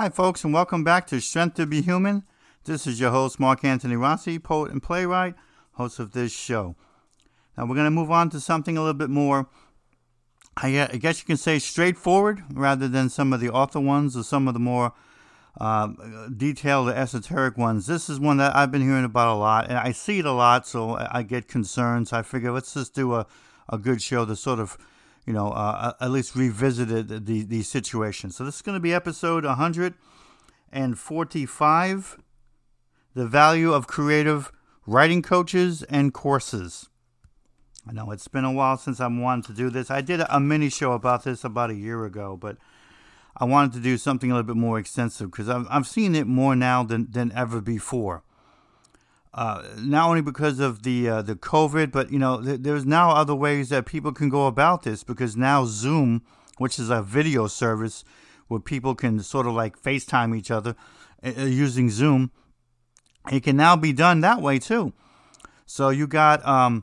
Hi, folks, and welcome back to Strength to Be Human. This is your host, Mark Antony Rossi, poet and playwright, host of this show. Now, we're going to move on to something a little bit more, I guess you can say, straightforward rather than some of the author ones or some of the more uh, detailed or esoteric ones. This is one that I've been hearing about a lot, and I see it a lot, so I get concerns. I figure let's just do a, a good show to sort of you know, uh, at least revisited the, the situation. So this is going to be episode 145 The Value of Creative Writing Coaches and Courses. I know it's been a while since I'm wanted to do this. I did a mini show about this about a year ago, but I wanted to do something a little bit more extensive because I've, I've seen it more now than, than ever before uh, not only because of the uh, the COVID, but you know, th- there's now other ways that people can go about this because now Zoom, which is a video service where people can sort of like FaceTime each other uh, using Zoom, it can now be done that way too. So you got, um,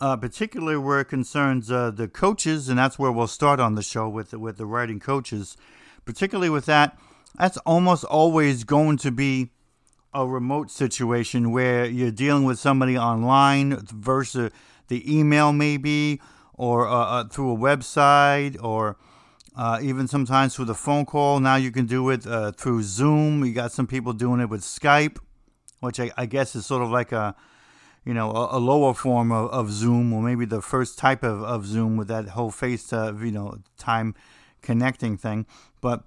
uh, particularly where it concerns uh, the coaches, and that's where we'll start on the show with with the writing coaches. Particularly with that, that's almost always going to be a remote situation where you're dealing with somebody online versus the email maybe or uh, uh, through a website or uh, even sometimes through the phone call. Now you can do it uh, through zoom. You got some people doing it with skype which I, I guess is sort of like a you know a, a lower form of, of, zoom or maybe the first type of, of zoom with that whole face you know time connecting thing. But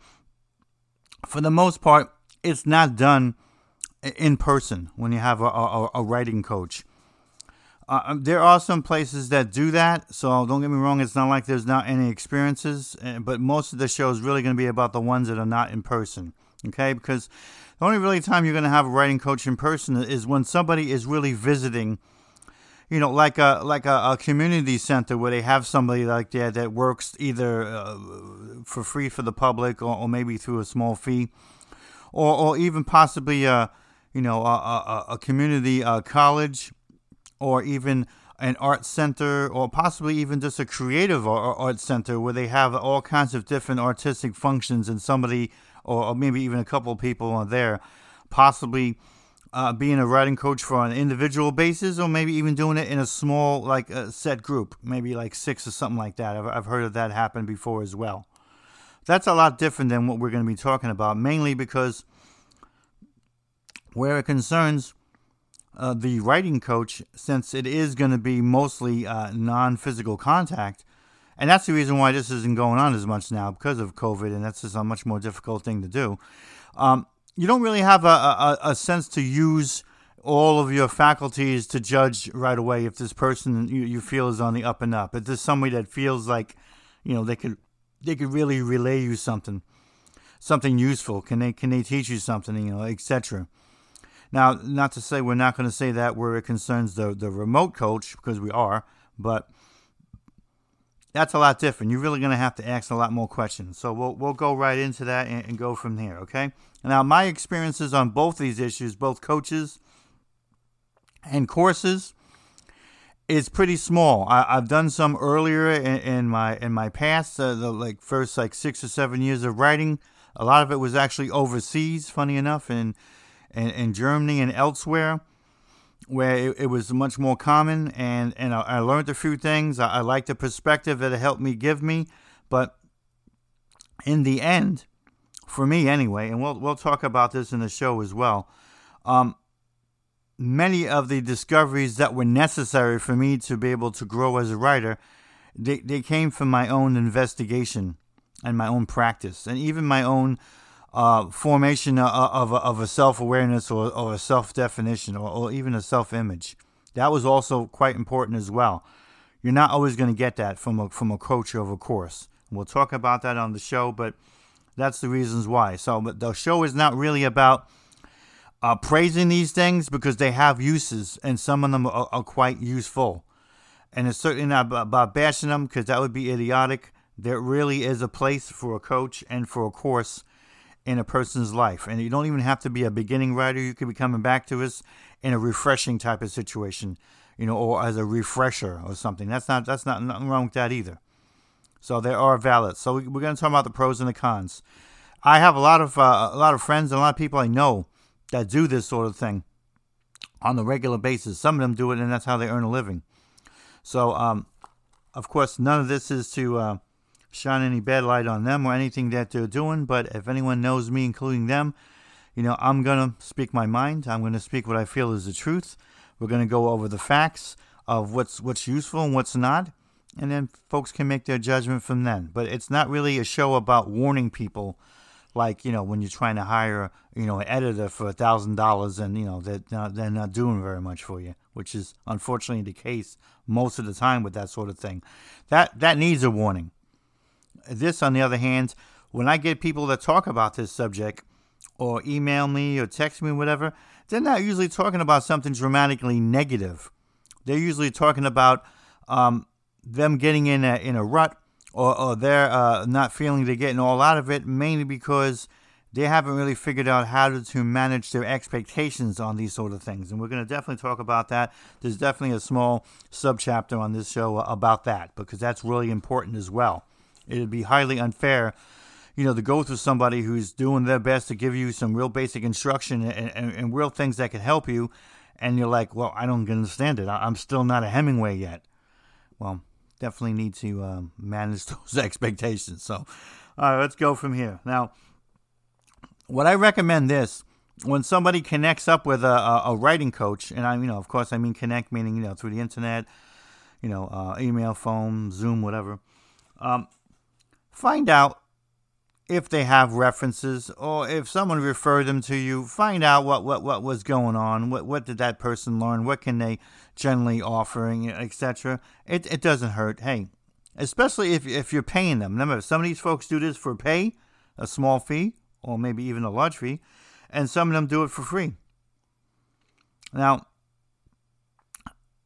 for the most part it's not done in person when you have a, a, a writing coach. Uh, um, there are some places that do that, so don't get me wrong. It's not like there's not any experiences, eh, but most of the show is really going to be about the ones that are not in person. Okay, because the only really time you're going to have a writing coach in person is when somebody is really visiting. You know, like a like a, a community center where they have somebody like that that works either uh, for free for the public or, or, maybe through a small fee, or or even possibly a uh, you know, a, a, a community uh, college or even an art center or possibly even just a creative art center where they have all kinds of different artistic functions and somebody or maybe even a couple of people are there possibly uh, being a writing coach for an individual basis or maybe even doing it in a small like a set group maybe like six or something like that. I've, I've heard of that happen before as well. That's a lot different than what we're going to be talking about mainly because where it concerns uh, the writing coach, since it is going to be mostly uh, non physical contact, and that's the reason why this isn't going on as much now because of COVID, and that's just a much more difficult thing to do. Um, you don't really have a, a, a, sense to use all of your faculties to judge right away if this person you, you feel is on the up and up. If there's somebody that feels like, you know, they could they could really relay you something, something useful. Can they can they teach you something, you know, etc. Now, not to say we're not going to say that where it concerns the, the remote coach, because we are, but that's a lot different. You're really going to have to ask a lot more questions. So we'll, we'll go right into that and, and go from there, okay? Now, my experiences on both these issues, both coaches and courses, is pretty small. I, have done some earlier in, in, my in my past, uh, the like first like six or seven years of writing. A lot of it was actually overseas, funny enough, and in, Germany and elsewhere where it, it, was much more common and, and I, I learned a few things. I, I like the perspective that it helped me give me. But in the end, for me anyway, and we'll, we'll talk about this in the show as well, um, many of the discoveries that were necessary for me to be able to grow as a writer, they, they came from my own investigation and my own practice and even my own uh, formation of, of, a, of a self awareness or, or a self definition or, or even a self image. That was also quite important as well. You're not always going to get that from a, from a coach of a course. We'll talk about that on the show, but that's the reasons why. So the show is not really about uh, praising these things because they have uses and some of them are, are quite useful. And it's certainly not about bashing them because that would be idiotic. There really is a place for a coach and for a course in a person's life. And you don't even have to be a beginning writer. You could be coming back to us in a refreshing type of situation, you know, or as a refresher or something. That's not that's not nothing wrong with that either. So there are valid. So we, are going to talk about the pros and the cons. I have a lot of uh, a lot of friends and a lot of people I know that do this sort of thing on a regular basis. Some of them do it, and that's how they earn a living. So, um, of course, none of this is to uh, shine any bad light on them or anything that they're doing. But if anyone knows me, including them, you know, I'm gonna speak my mind. I'm gonna speak what I feel is the truth. We're gonna go over the facts of what's what's useful and what's not, and then folks can make their judgment from then. But it's not really a show about warning people like you know when you're trying to hire you know an editor for a thousand dollars and you know they're, uh, they're not doing very much for you which is unfortunately the case most of the time with that sort of thing that that needs a warning this on the other hand when i get people that talk about this subject or email me or text me whatever they're not usually talking about something dramatically negative they're usually talking about um, them getting in a in a rut or, or they're uh, not feeling they're getting all out of it, mainly because they haven't really figured out how to, to manage their expectations on these sort of things. And we're going to definitely talk about that. There's definitely a small subchapter on this show about that because that's really important as well. It'd be highly unfair, you know, to go through somebody who's doing their best to give you some real basic instruction and, and, and real things that can help you. And you're like, well, I don't understand it. I'm still not a Hemingway yet. Well, definitely need to um, manage those expectations. So, all right, let's go from here. Now, what I recommend this when somebody connects up with a, a, a, writing coach, and I, you know, of course, I mean connect meaning you know through the internet, you know, uh, email, phone, Zoom, whatever. Um, find out if they have references or if someone referred them to you, find out what, what, what was going on, what, what did that person learn, what can they generally offering, etc. It, it doesn't hurt. Hey, especially if, if you're paying them. Remember, some of these folks do this for pay, a small fee, or maybe even a large fee, and some of them do it for free. Now,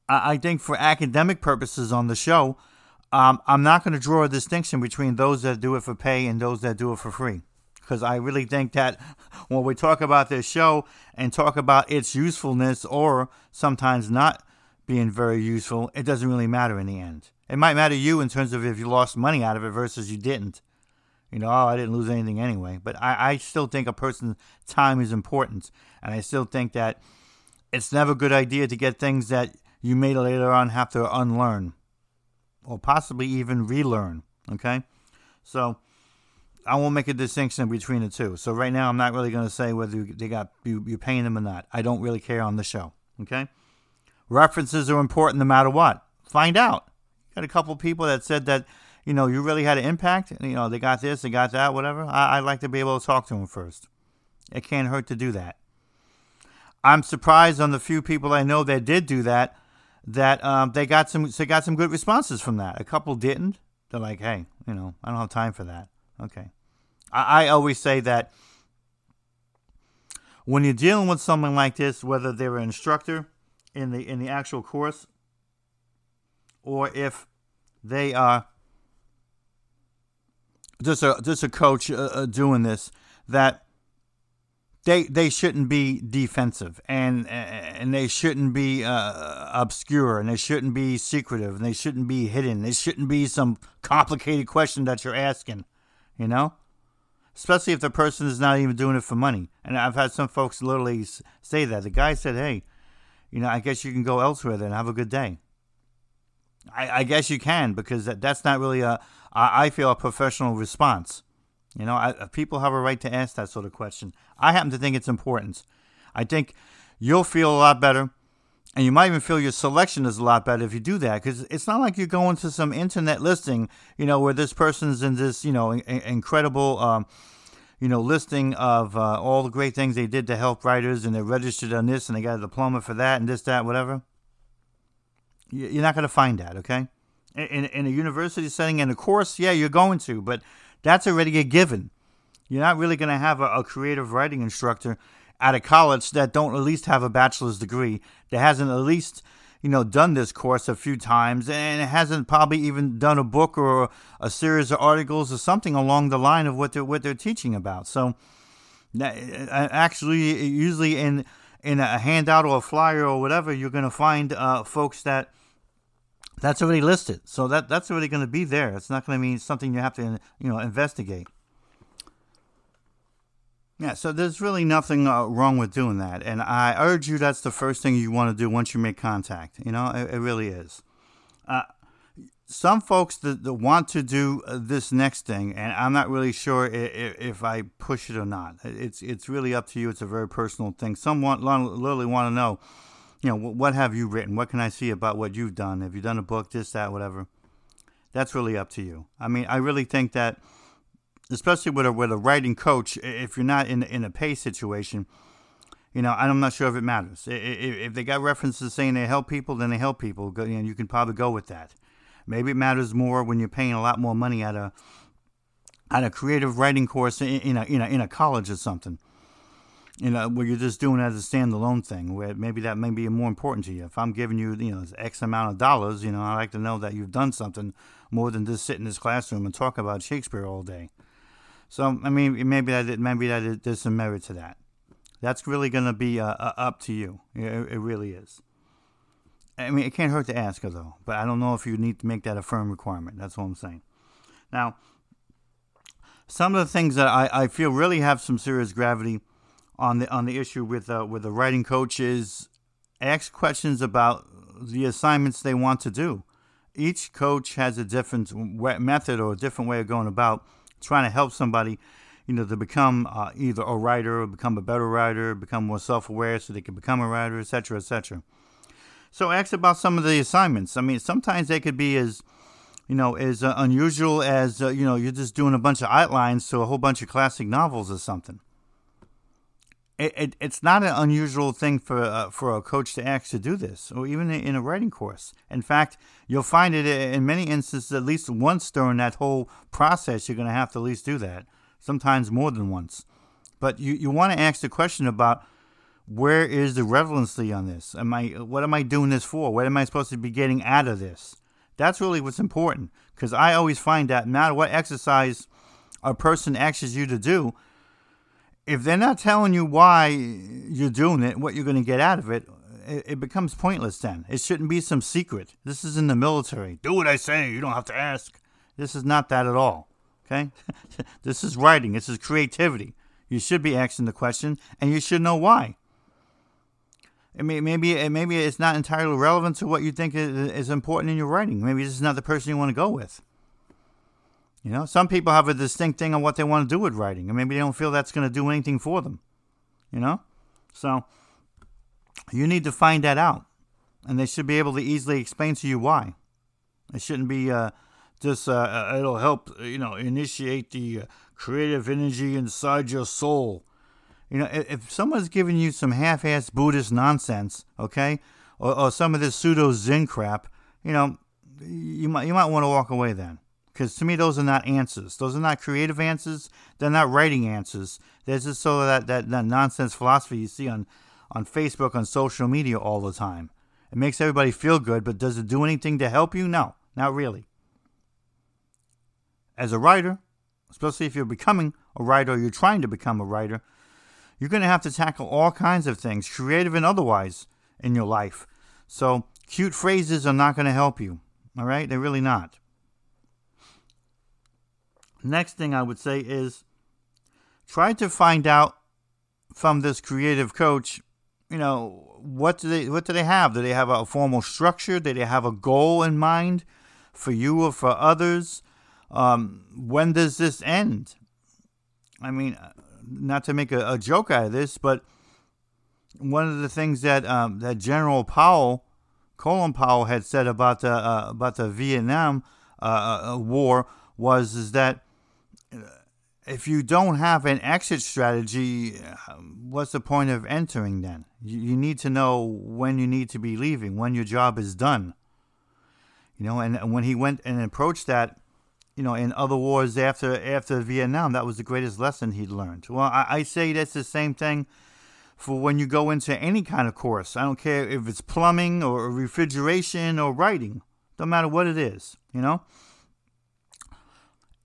I I think for academic purposes on the show, um, I'm not going to draw a distinction between those that do it for pay and those that do it for free. Because I really think that when we talk about this show and talk about its usefulness or sometimes not being very useful, it doesn't really matter in the end. It might matter you in terms of if you lost money out of it versus you didn't. You know, oh, I didn't lose anything anyway. But I, I still think a person's time is important. And I still think that it's never a good idea to get things that you may later on have to unlearn or possibly even relearn. Okay, so I won't make a distinction between the two. So right now, I'm not really going to say whether they got you, you're paying them or not. I don't really care on the show. Okay, references are important no matter what. Find out. Got a couple people that said that you know you really had an impact. You know they got this, they got that, whatever. I, I'd like to be able to talk to them first. It can't hurt to do that. I'm surprised on the few people I know that did do that that um, they got some they got some good responses from that. A couple didn't. They're like, hey, you know, I don't have time for that. Okay. I, I always say that when you're dealing with someone like this, whether they're an instructor in the in the actual course, or if they are just a just a coach uh, uh doing this, that they they shouldn't be defensive and and they shouldn't be uh, obscure and they shouldn't be secretive and they shouldn't be hidden. They shouldn't be some complicated question that you're asking, you know. Especially if the person is not even doing it for money. And I've had some folks literally say that. The guy said, "Hey, you know, I guess you can go elsewhere then. Have a good day." I, I guess you can because that, that's not really a I, I feel a professional response. You know, I, people have a right to ask that sort of question. I happen to think it's important. I think you'll feel a lot better, and you might even feel your selection is a lot better if you do that, because it's not like you're going to some internet listing, you know, where this person's in this, you know, in, incredible, um, you know, listing of uh, all the great things they did to help writers, and they're registered on this, and they got a diploma for that, and this, that, whatever. You're not going to find that, okay? In, in a university setting, in a course, yeah, you're going to, but that's already a given. You're not really going to have a, a creative writing instructor at a college that don't at least have a bachelor's degree, that hasn't at least you know, done this course a few times and hasn't probably even done a book or a series of articles or something along the line of what they're what they're teaching about. So, actually, usually in in a handout or a flyer or whatever, you're going to find uh, folks that that's already listed. So that that's already going to be there. It's not going to mean something you have to you know investigate. Yeah, so there's really nothing uh, wrong with doing that. And I urge you that's the first thing you want to do once you make contact. You know, it, it really is. Uh, some folks that, that, want to do uh, this next thing, and I'm not really sure if, if, I push it or not. It's it's really up to you. It's a very personal thing. Some want, literally want to know, you know, what have you written? What can I see about what you've done? Have you done a book, this, that, whatever? That's really up to you. I mean, I really think that – especially with a with a writing coach, if you're not in in a pay situation, you know, I'm not sure if it matters. If, they got references saying they help people, then they help people. And you can probably go with that. Maybe it matters more when you're paying a lot more money at a at a creative writing course in, in a in a in a college or something. You know, where you're just doing as a standalone thing, where maybe that may be more important to you. If I'm giving you, you know, X amount of dollars, you know, I like to know that you've done something more than just sit in this classroom and talk about Shakespeare all day. So I mean, maybe that maybe that there's some merit to that. That's really going to be uh, uh, up to you. It, it, really is. I mean, it can't hurt to ask her though, but I don't know if you need to make that a firm requirement. That's what I'm saying. Now, some of the things that I, I feel really have some serious gravity on the on the issue with uh, with the writing coaches. ask questions about the assignments they want to do. Each coach has a different method or a different way of going about trying to help somebody, you know, to become uh, either a writer or become a better writer, become more self-aware so they can become a writer, etc., etc. So ask about some of the assignments. I mean, sometimes they could be as, you know, as uh, unusual as uh, you know you're just doing a bunch of outlines to a whole bunch of classic novels or something. It, it, it's not an unusual thing for uh, for a coach to ask to do this, or even in a writing course. In fact, you'll find it in many instances at least once during that whole process. You're going to have to at least do that, sometimes more than once. But you, you want to ask the question about where is the relevancy on this? Am I what am I doing this for? What am I supposed to be getting out of this? That's really what's important because I always find that no matter what exercise a person asks you to do, if they're not telling you why you're doing it, what you're going to get out of it, it, it, becomes pointless then. It shouldn't be some secret. This is in the military. Do what I say. You don't have to ask. This is not that at all. Okay? this is writing. This is creativity. You should be asking the question and you should know why. I mean, maybe eh, maybe it's not entirely relevant to what you think is important in your writing. Maybe this is not the person you want to go with. You know, some people have a distinct thing on what they want to do with writing, and maybe they don't feel that's going to do anything for them. You know? So, you need to find that out. And they should be able to easily explain to you why. It shouldn't be uh, just, uh, uh it'll help, you know, initiate the uh, creative energy inside your soul. You know, if someone's giving you some half assed Buddhist nonsense, okay, or, or some of this pseudo Zen crap, you know, you might, you might want to walk away then. Because to me, those are not answers. Those are not creative answers. They're not writing answers. There's just sort of that, that, that nonsense philosophy you see on, on Facebook, on social media all the time. It makes everybody feel good, but does it do anything to help you? No, not really. As a writer, especially if you're becoming a writer or you're trying to become a writer, you're going to have to tackle all kinds of things, creative and otherwise, in your life. So, cute phrases are not going to help you. All right? They're really not. Next thing I would say is try to find out from this creative coach, you know, what do they what do they have? Do they have a formal structure? Do they have a goal in mind for you or for others? Um, when does this end? I mean, not to make a, a, joke out of this, but one of the things that um, that General Powell, Colin Powell, had said about the uh, about the Vietnam uh, uh War was is that if you don't have an exit strategy, um, what's the point of entering then? You, need to know when you need to be leaving, when your job is done. You know, and, and when he went and approached that, you know, in other wars after after Vietnam, that was the greatest lesson he'd learned. Well, I, I say that's the same thing for when you go into any kind of course. I don't care if it's plumbing or refrigeration or writing, don't matter what it is, you know?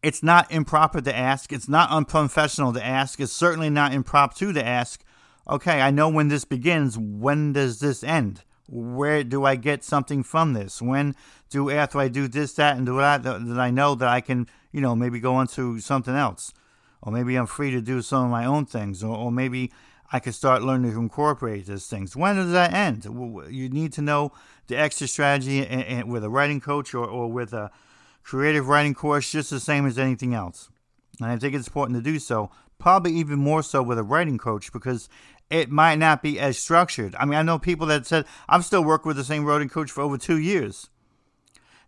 It's not improper to ask. It's not unprofessional to ask. It's certainly not improper to ask, okay, I know when this begins. When does this end? Where do I get something from this? When do, after I do this, that, and do that, that I know that I can, you know, maybe go on to something else? Or maybe I'm free to do some of my own things. Or, or maybe I can start learning to incorporate these things. When does that end? You need to know the extra strategy and, and with a writing coach or, or with a creative writing course, just the same as anything else. And I think it's important to do so, probably even more so with a writing coach because it might not be as structured. I mean, I know people that said, I'm still working with the same writing coach for over two years.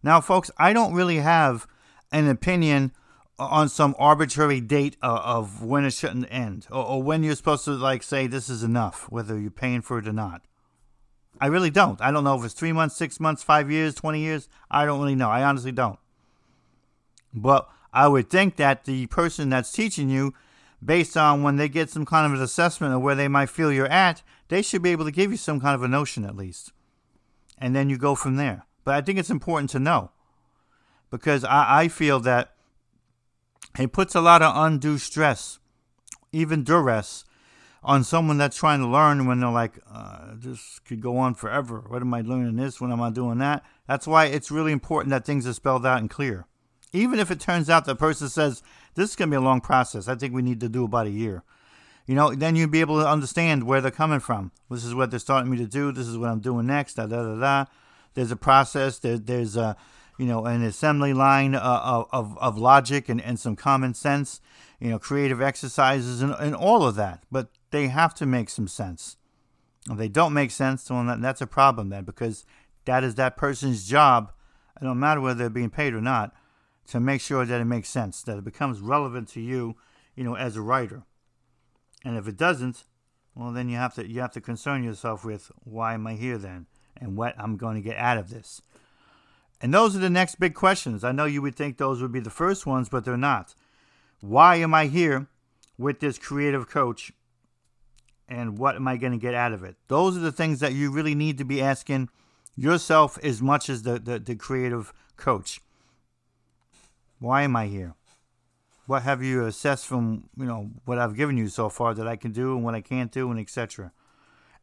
Now, folks, I don't really have an opinion on some arbitrary date of when it shouldn't end or, when you're supposed to like say this is enough whether you're paying for it or not i really don't i don't know if it's three months six months five years 20 years i don't really know i honestly don't but i would think that the person that's teaching you based on when they get some kind of an assessment of where they might feel you're at they should be able to give you some kind of a notion at least and then you go from there but i think it's important to know because i, I feel that it puts a lot of undue stress, even duress, on someone that's trying to learn when they're like, uh, this could go on forever. What am I learning this? When am I doing that? That's why it's really important that things are spelled out and clear. Even if it turns out the person says, this is going to be a long process, I think we need to do about a year. You know, then you'd be able to understand where they're coming from. This is what they're starting me to do. This is what I'm doing next. Da da da da. There's a process. There, there's a you know, an assembly line uh, of, of logic and, and some common sense, you know, creative exercises and, and all of that. But they have to make some sense. If they don't make sense, well, that's a problem then because that is that person's job, it don't matter whether they're being paid or not, to make sure that it makes sense, that it becomes relevant to you, you know, as a writer. And if it doesn't, well, then you have to you have to concern yourself with why am I here then, and what I'm going to get out of this. And those are the next big questions. I know you would think those would be the first ones, but they're not. Why am I here with this creative coach? And what am I going to get out of it? Those are the things that you really need to be asking yourself as much as the, the, the creative coach. Why am I here? What have you assessed from you know what I've given you so far that I can do and what I can't do and etc.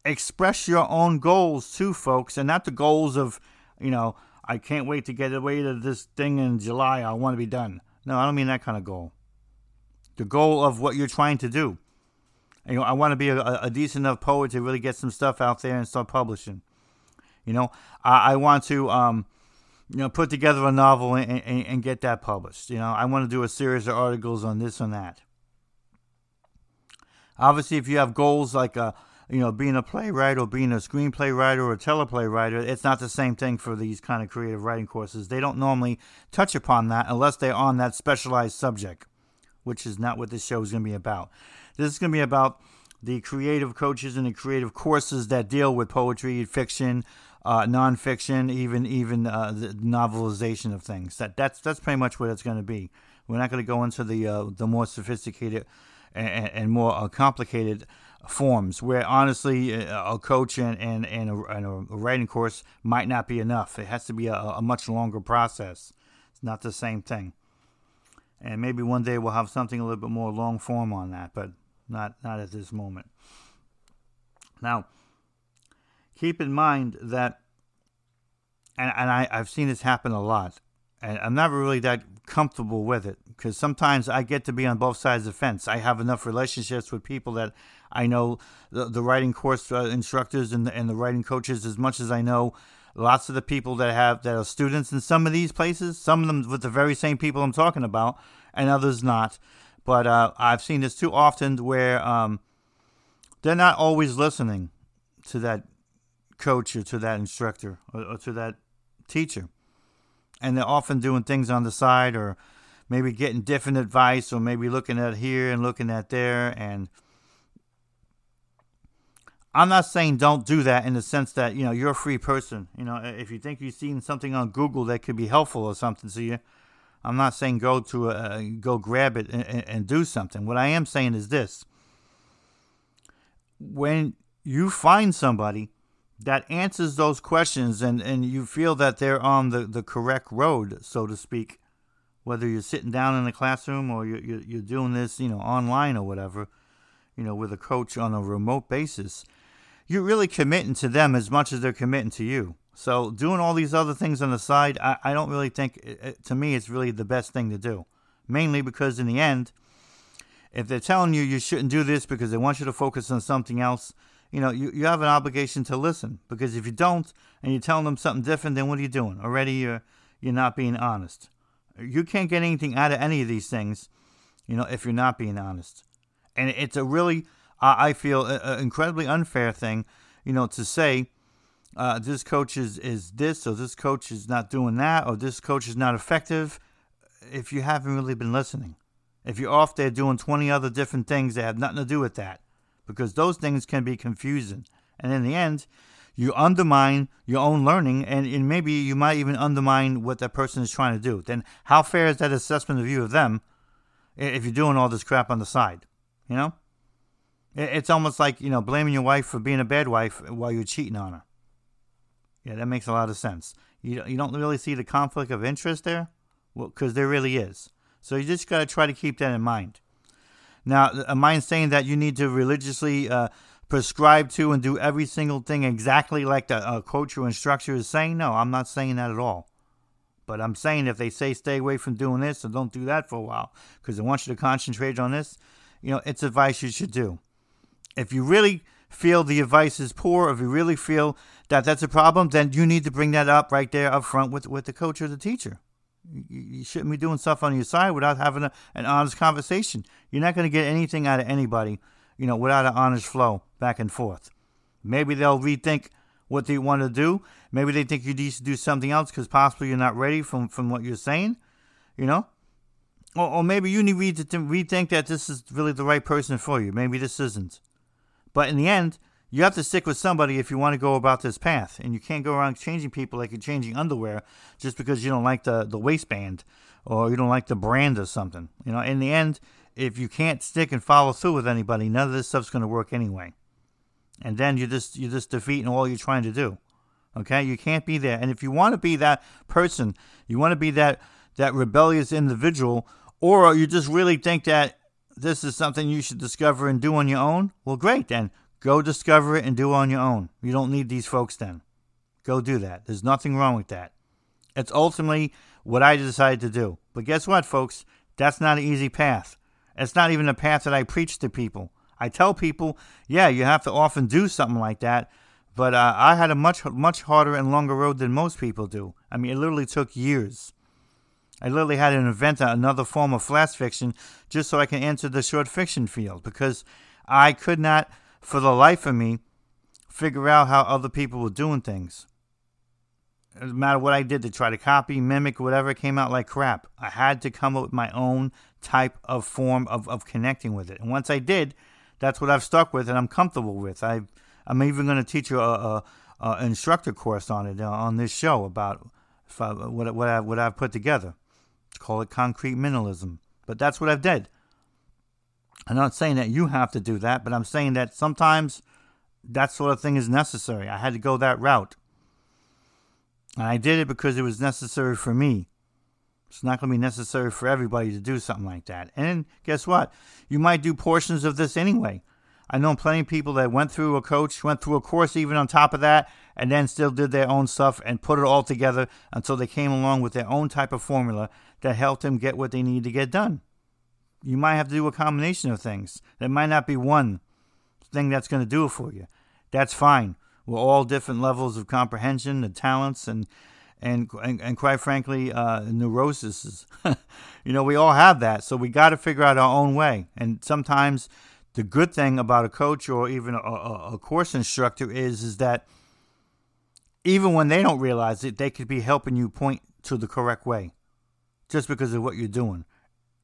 Express your own goals too, folks, and not the goals of you know I can't wait to get away to this thing in July. I want to be done. No, I don't mean that kind of goal. The goal of what you're trying to do. You know, I want to be a, a decent enough poet to really get some stuff out there and start publishing. You know, I, I want to, um, you know, put together a novel and, and, and get that published. You know, I want to do a series of articles on this and that. Obviously, if you have goals like a, you know, being a playwright or being a screenplay writer or a teleplay writer, it's not the same thing for these kind of creative writing courses. They don't normally touch upon that unless they're on that specialized subject, which is not what this show is going to be about. This is going to be about the creative coaches and the creative courses that deal with poetry, fiction, uh, nonfiction, even even uh, the novelization of things. That that's that's pretty much what it's going to be. We're not going to go into the uh, the more sophisticated and, and more uh, complicated forms where honestly a coach and, and, and, a, and, a, writing course might not be enough. It has to be a, a, much longer process. It's not the same thing. And maybe one day we'll have something a little bit more long form on that, but not not at this moment. Now, keep in mind that, and, and I, I've seen this happen a lot, and I'm not really that comfortable with it because sometimes I get to be on both sides of the fence. I have enough relationships with people that I know the, the writing course uh, instructors and the, and the writing coaches as much as I know lots of the people that have that are students in some of these places. Some of them with the very same people I'm talking about, and others not. But uh, I've seen this too often where um, they're not always listening to that coach or to that instructor or, or to that teacher, and they're often doing things on the side or maybe getting different advice or maybe looking at here and looking at there and I'm not saying don't do that in the sense that you know you're a free person. You know, if you think you've seen something on Google that could be helpful or something to you, I'm not saying go to a, go grab it and, and do something. What I am saying is this: when you find somebody that answers those questions and, and you feel that they're on the, the correct road, so to speak, whether you're sitting down in the classroom or you're, you're, you're doing this, you know, online or whatever, you know, with a coach on a remote basis, you're really committing to them as much as they're committing to you. So doing all these other things on the side, I, I don't really think, to me, it's really the best thing to do. Mainly because in the end, if they're telling you you shouldn't do this because they want you to focus on something else, you know, you, you have an obligation to listen. Because if you don't and you're telling them something different, then what are you doing? Already you're, you're not being honest. You can't get anything out of any of these things, you know, if you're not being honest. And it's a really I feel, an incredibly unfair thing, you know, to say uh, this coach is, is this or this coach is not doing that or this coach is not effective if you haven't really been listening. If you're off there doing 20 other different things that have nothing to do with that, because those things can be confusing. And in the end, you undermine your own learning and, maybe you might even undermine what that person is trying to do. Then how fair is that assessment of you of them if you're doing all this crap on the side? You know? It's almost like, you know, blaming your wife for being a bad wife while you're cheating on her. Yeah, that makes a lot of sense. You, you don't really see the conflict of interest there? Well, because there really is. So you just got to try to keep that in mind. Now, am I saying that you need to religiously uh, prescribe to and do every single thing exactly like the uh, coach or instructor is saying? No, I'm not saying that at all. But I'm saying if they say stay away from doing this and don't do that for a while because they want you to concentrate on this, you know, it's advice you should do if you really feel the advice is poor, if you really feel that that's a problem, then you need to bring that up right there up front with, with the coach or the teacher. You, shouldn't be doing stuff on your side without having a, an honest conversation. You're not going to get anything out of anybody, you know, without an honest flow back and forth. Maybe they'll rethink what they want to do. Maybe they think you need to do something else because possibly you're not ready from, from what you're saying, you know? Or, or maybe you need to rethink that this is really the right person for you. Maybe this isn't. But in the end, you have to stick with somebody if you want to go about this path. And you can't go around changing people like you're changing underwear just because you don't like the, the waistband or you don't like the brand or something. You know, in the end, if you can't stick and follow through with anybody, none of this stuff's going to work anyway. And then you're just you're just defeating all you're trying to do. Okay, you can't be there. And if you want to be that person, you want to be that that rebellious individual, or you just really think that this is something you should discover and do on your own, well, great then. Go discover it and do it on your own. You don't need these folks then. Go do that. There's nothing wrong with that. It's ultimately what I decided to do. But guess what, folks? That's not an easy path. It's not even a path that I preach to people. I tell people, yeah, you have to often do something like that, but uh, I had a much much harder and longer road than most people do. I mean, it literally took years. I literally had to invent another form of flash fiction just so I can enter the short fiction field because I could not, for the life of me, figure out how other people were doing things. No matter what I did to try to copy, mimic, whatever, came out like crap. I had to come up with my own type of form of, of connecting with it. And once I did, that's what I've stuck with and I'm comfortable with. i am even going to teach a, a, a, instructor course on it uh, on this show about I, what, what, I, what I've put together. Call it concrete minimalism. But that's what I've did. I'm not saying that you have to do that, but I'm saying that sometimes that sort of thing is necessary. I had to go that route. And I did it because it was necessary for me. It's not going to be necessary for everybody to do something like that. And guess what? You might do portions of this anyway. I know plenty of people that went through a coach, went through a course even on top of that, and then still did their own stuff and put it all together until they came along with their own type of formula that helped them get what they need to get done. You might have to do a combination of things. There might not be one thing that's going to do it for you. That's fine. We're all different levels of comprehension and talents and and and, and quite frankly, uh, neuroses. you know, we all have that. So we got to figure out our own way. And sometimes the good thing about a coach or even a, a, a course instructor is is that even when they don't realize it, they could be helping you point to the correct way just because of what you're doing.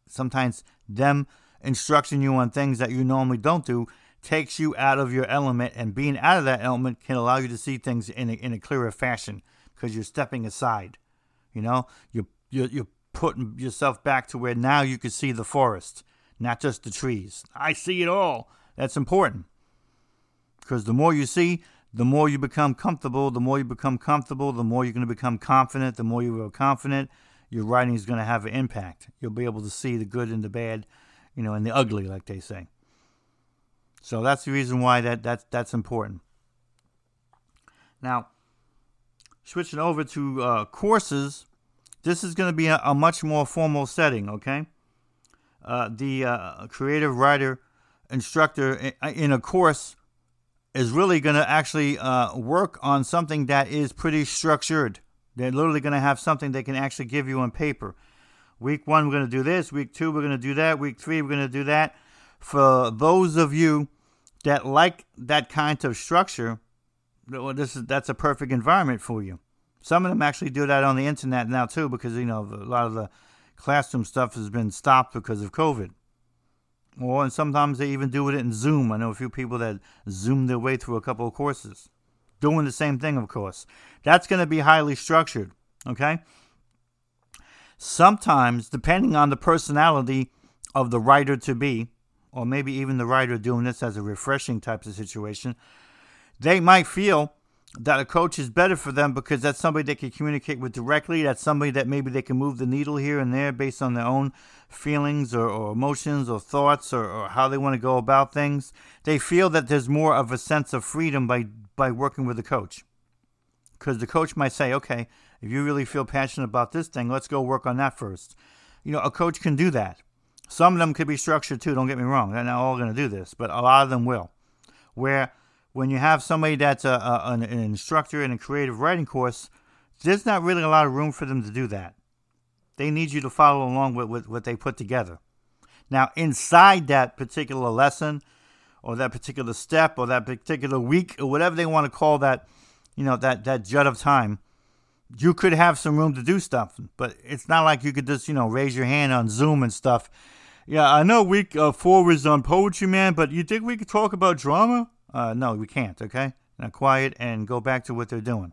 Sometimes them instructing you on things that you normally don't do takes you out of your element, and being out of that element can allow you to see things in a, in a clearer fashion because you're stepping aside. You know, you're, you're, you're putting yourself back to where now you can see the forest, not just the trees. I see it all. That's important because the more you see, the more you become comfortable. The more you become comfortable, the more you're going to become confident. The more you are confident, your writing is going to have an impact. You'll be able to see the good and the bad, you know, and the ugly, like they say. So that's the reason why that that's that's important. Now, switching over to uh, courses, this is going to be a, a, much more formal setting. Okay, uh, the uh, creative writer instructor in, in, a course is really going to actually uh, work on something that is pretty structured. They're literally going to have something they can actually give you on paper. Week one, we're going to do this. Week two, we're going to do that. Week three, we're going to do that. For those of you that like that kind of structure, well, this is that's a perfect environment for you. Some of them actually do that on the internet now too, because you know a lot of the classroom stuff has been stopped because of COVID. Or and sometimes they even do it in Zoom. I know a few people that Zoom their way through a couple of courses, doing the same thing, of course. That's going to be highly structured. Okay. Sometimes, depending on the personality of the writer to be, or maybe even the writer doing this as a refreshing type of situation, they might feel that a coach is better for them because that's somebody they can communicate with directly. That's somebody that maybe they can move the needle here and there based on their own feelings or, or emotions or thoughts or, or how they want to go about things. They feel that there's more of a sense of freedom by, by working with the coach. Because the coach might say, okay, if you really feel passionate about this thing, let's go work on that first. You know, a coach can do that. Some of them could be structured too, don't get me wrong. They're not all going to do this, but a lot of them will. Where when you have somebody that's a, a an, an, instructor in a creative writing course, there's not really a lot of room for them to do that. They need you to follow along with, with what they put together. Now, inside that particular lesson, or that particular step, or that particular week, or whatever they want to call that, you know, that that jut of time, you could have some room to do stuff. But it's not like you could just, you know, raise your hand on Zoom and stuff yeah, I know week uh, four was on Poetry Man, but you think we could talk about drama? Uh, no, we can't, okay? Now quiet and go back to what they're doing.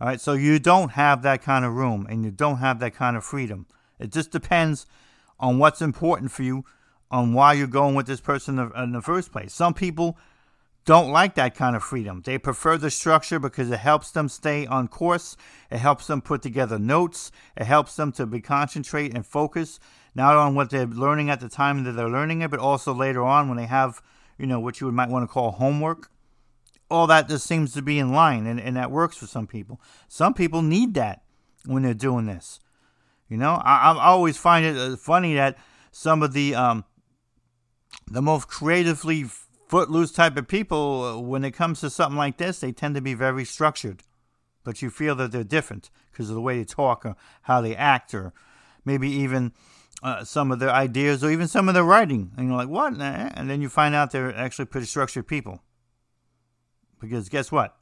All right, so you don't have that kind of room and you don't have that kind of freedom. It just depends on what's important for you, on why you're going with this person in the first place. Some people don't like that kind of freedom. They prefer the structure because it helps them stay on course. It helps them put together notes. It helps them to be concentrate and focus not on what they're learning at the time that they're learning it, but also later on when they have, you know, what you might want to call homework. All that just seems to be in line, and, and that works for some people. Some people need that when they're doing this. You know, I, I always find it uh, funny that some of the um, the most creatively footloose type of people, uh, when it comes to something like this, they tend to be very structured. But you feel that they're different because of the way they talk or how they act, or maybe even uh, some of their ideas or even some of their writing. And you're like, what? And then you find out they're actually pretty structured people. Because guess what?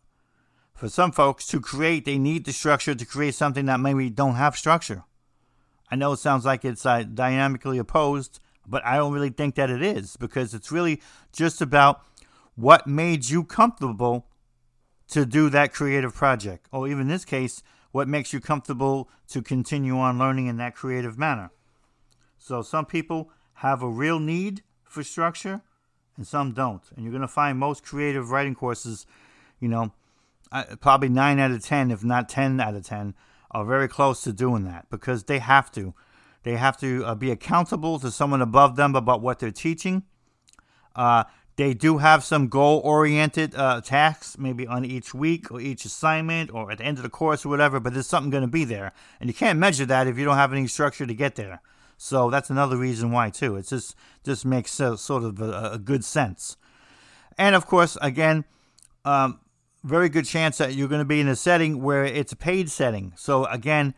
For some folks to create, they need the structure to create something that maybe don't have structure. I know it sounds like it's uh, dynamically opposed, but I don't really think that it is because it's really just about what made you comfortable to do that creative project. Or even in this case, what makes you comfortable to continue on learning in that creative manner. So some people have a real need for structure and some don't. And you're going to find most creative writing courses, you know, probably 9 out of 10, if not 10 out of 10, are very close to doing that because they have to. They have to uh, be accountable to someone above them about what they're teaching. Uh, they do have some goal oriented uh, tasks, maybe on each week or each assignment or at the end of the course or whatever, but there's something going to be there. And you can't measure that if you don't have any structure to get there. So that's another reason why too. It just just makes sort of a, a, good sense. And of course, again, um, very good chance that you're going to be in a setting where it's a paid setting. So again,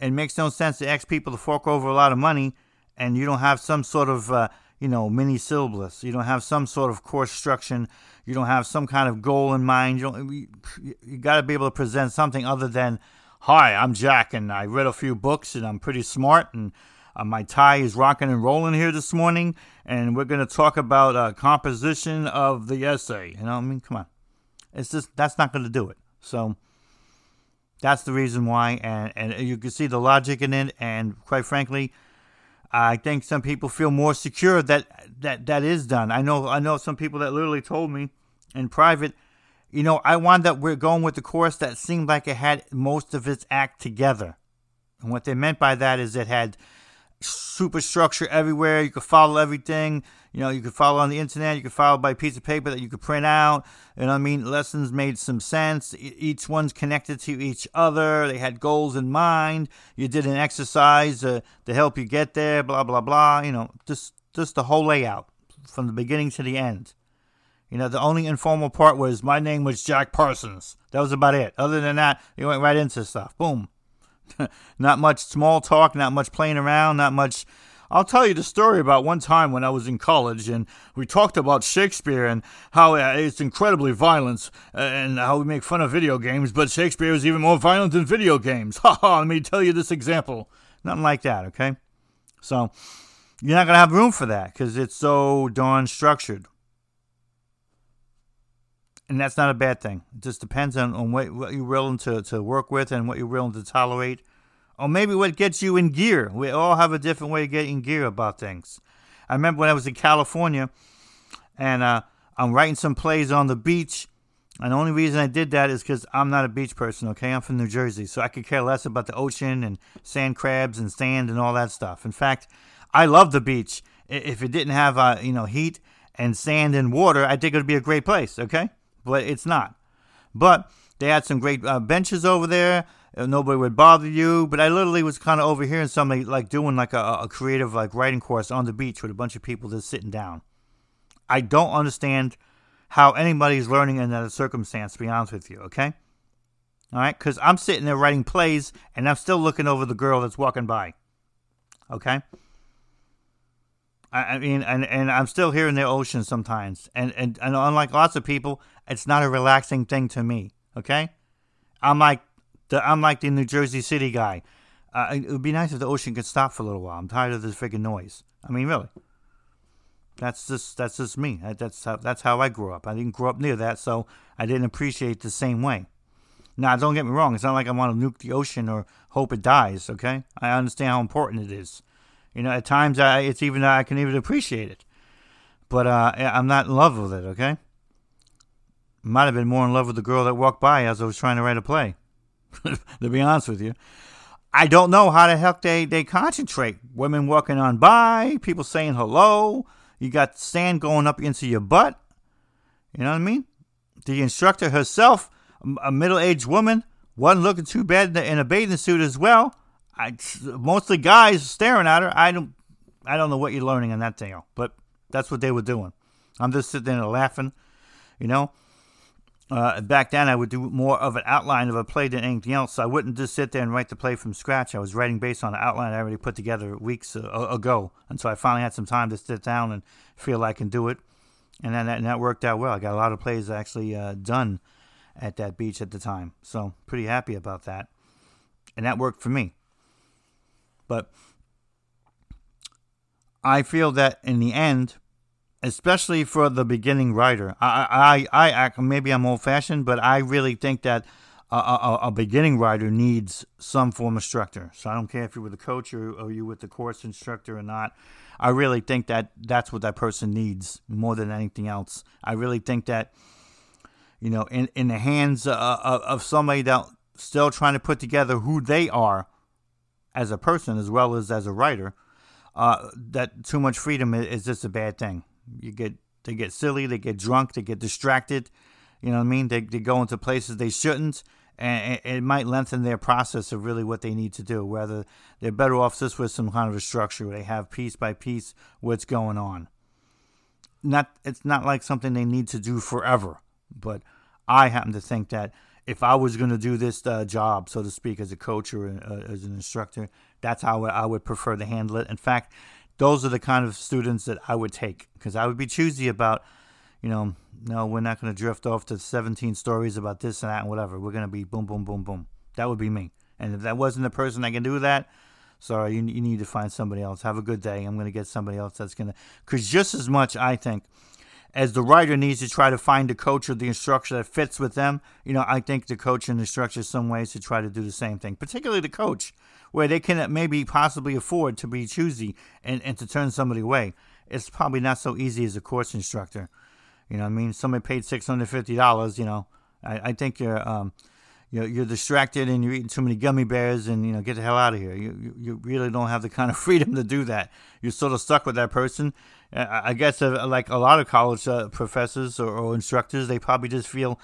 it makes no sense to ask people to fork over a lot of money and you don't have some sort of uh, you know mini syllabus. You don't have some sort of course structure. You don't have some kind of goal in mind. You. You, you got to be able to present something other than, "Hi, I'm Jack, and I read a few books, and I'm pretty smart, and Uh, my tie is rocking and rolling here this morning, and we're going to talk about uh, composition of the essay. You know, what I mean, come on, it's just that's not going to do it. So that's the reason why, and and you can see the logic in it, and quite frankly. I think some people feel more secure that that that is done. I know I know some people that literally told me in private, you know, I wanted that we're going with the course that seemed like it had most of its act together. And what they meant by that is it had superstructure everywhere. You could follow everything. You know, you could follow on the internet. You could follow by a piece of paper that you could print out. And I mean? Lessons made some sense. Each one's connected to each other. They had goals in mind. You did an exercise uh, to help you get there, blah, blah, blah. You know, just, just the whole layout from the beginning to the end. You know, the only informal part was my name was Jack Parsons. That was about it. Other than that, you went right into stuff. Boom. not much small talk, not much playing around, not much. I'll tell you the story about one time when I was in college and we talked about Shakespeare and how uh, it's incredibly violent uh, and how we make fun of video games, but Shakespeare was even more violent than video games. Ha ha, let me tell you this example. Nothing like that, okay? So, you're not going to have room for that because it's so darn structured. And that's not a bad thing. It just depends on, on what, what you're willing to, to work with and what you're willing to tolerate or maybe what gets you in gear. We all have a different way of getting gear about things. I remember when I was in California and uh, I'm writing some plays on the beach. And the only reason I did that is because I'm not a beach person, okay? I'm from New Jersey, so I could care less about the ocean and sand crabs and sand and all that stuff. In fact, I love the beach. If it didn't have, uh, you know, heat and sand and water, I think it would be a great place, okay? But it's not. But they had some great uh, benches over there nobody would bother you. But I literally was kind of overhearing somebody like doing like a, a creative like writing course on the beach with a bunch of people just sitting down. I don't understand how anybody's learning in that circumstance. To be honest with you, okay. All right, because I'm sitting there writing plays and I'm still looking over the girl that's walking by. Okay. I, mean, and, and I'm still here in the ocean sometimes. And, and, and unlike lots of people, it's not a relaxing thing to me. Okay. I'm like the, I'm like the New Jersey City guy. Uh, it would be nice if the ocean could stop for a little while. I'm tired of this freaking noise. I mean, really. That's just that's just me. That's how, that's how I grew up. I didn't grow up near that, so I didn't appreciate it the same way. Now, don't get me wrong. It's not like I want to nuke the ocean or hope it dies. Okay, I understand how important it is. You know, at times I, it's even I can even appreciate it, but uh, I'm not in love with it. Okay, might have been more in love with the girl that walked by as I was trying to write a play. to be honest with you. I don't know how the heck they, they concentrate. Women walking on by, people saying hello. You got sand going up into your butt. You know what I mean? The instructor herself, a middle aged woman, wasn't looking too bad in a bathing suit as well. I, mostly guys staring at her. I don't, I don't know what you're learning in that deal, but that's what they were doing. I'm just sitting there laughing, you know. Uh, back then, I would do more of an outline of a play than anything else. So I wouldn't just sit there and write the play from scratch. I was writing based on an outline I already put together weeks ago. And so I finally had some time to sit down and feel I can do it. And that, and that worked out well. I got a lot of plays actually uh, done at that beach at the time. So pretty happy about that. And that worked for me. But I feel that in the end, especially for the beginning writer. I, I, I, I maybe I'm old fashioned, but I really think that a, a, a, beginning writer needs some form of structure. So I don't care if you're with a coach or, or you're with the course instructor or not. I really think that that's what that person needs more than anything else. I really think that, you know, in, in the hands of, of somebody that still trying to put together who they are as a person as well as as a writer, uh, that too much freedom is just a bad thing. You get they get silly, they get drunk, they get distracted. You know what I mean? They, they go into places they shouldn't, and it might lengthen their process of really what they need to do. Whether they're better off just with some kind of a structure where they have piece by piece what's going on. Not it's not like something they need to do forever, but I happen to think that if I was going to do this uh, job, so to speak, as a coach or uh, as an instructor, that's how I would prefer to handle it. In fact, those are the kind of students that I would take because I would be choosy about, you know, no, we're not going to drift off to 17 stories about this and that and whatever. We're going to be boom, boom, boom, boom. That would be me. And if that wasn't the person that can do that, Sorry, you, you need to find somebody else. Have a good day. I'm going to get somebody else that's going to. Because just as much, I think, as the writer needs to try to find a coach or the instructor that fits with them, you know, I think the coach and the instructor some ways to try to do the same thing, particularly the coach, where they can maybe possibly afford to be choosy and, and to turn somebody away. It's probably not so easy as a course instructor. You know, I mean, somebody paid six hundred fifty dollars. You know, I, I think you're um, you're, you're distracted and you're eating too many gummy bears and you know get the hell out of here you, you, you really don't have the kind of freedom to do that you're sort of stuck with that person i guess uh, like a lot of college uh, professors or, or, instructors they probably just feel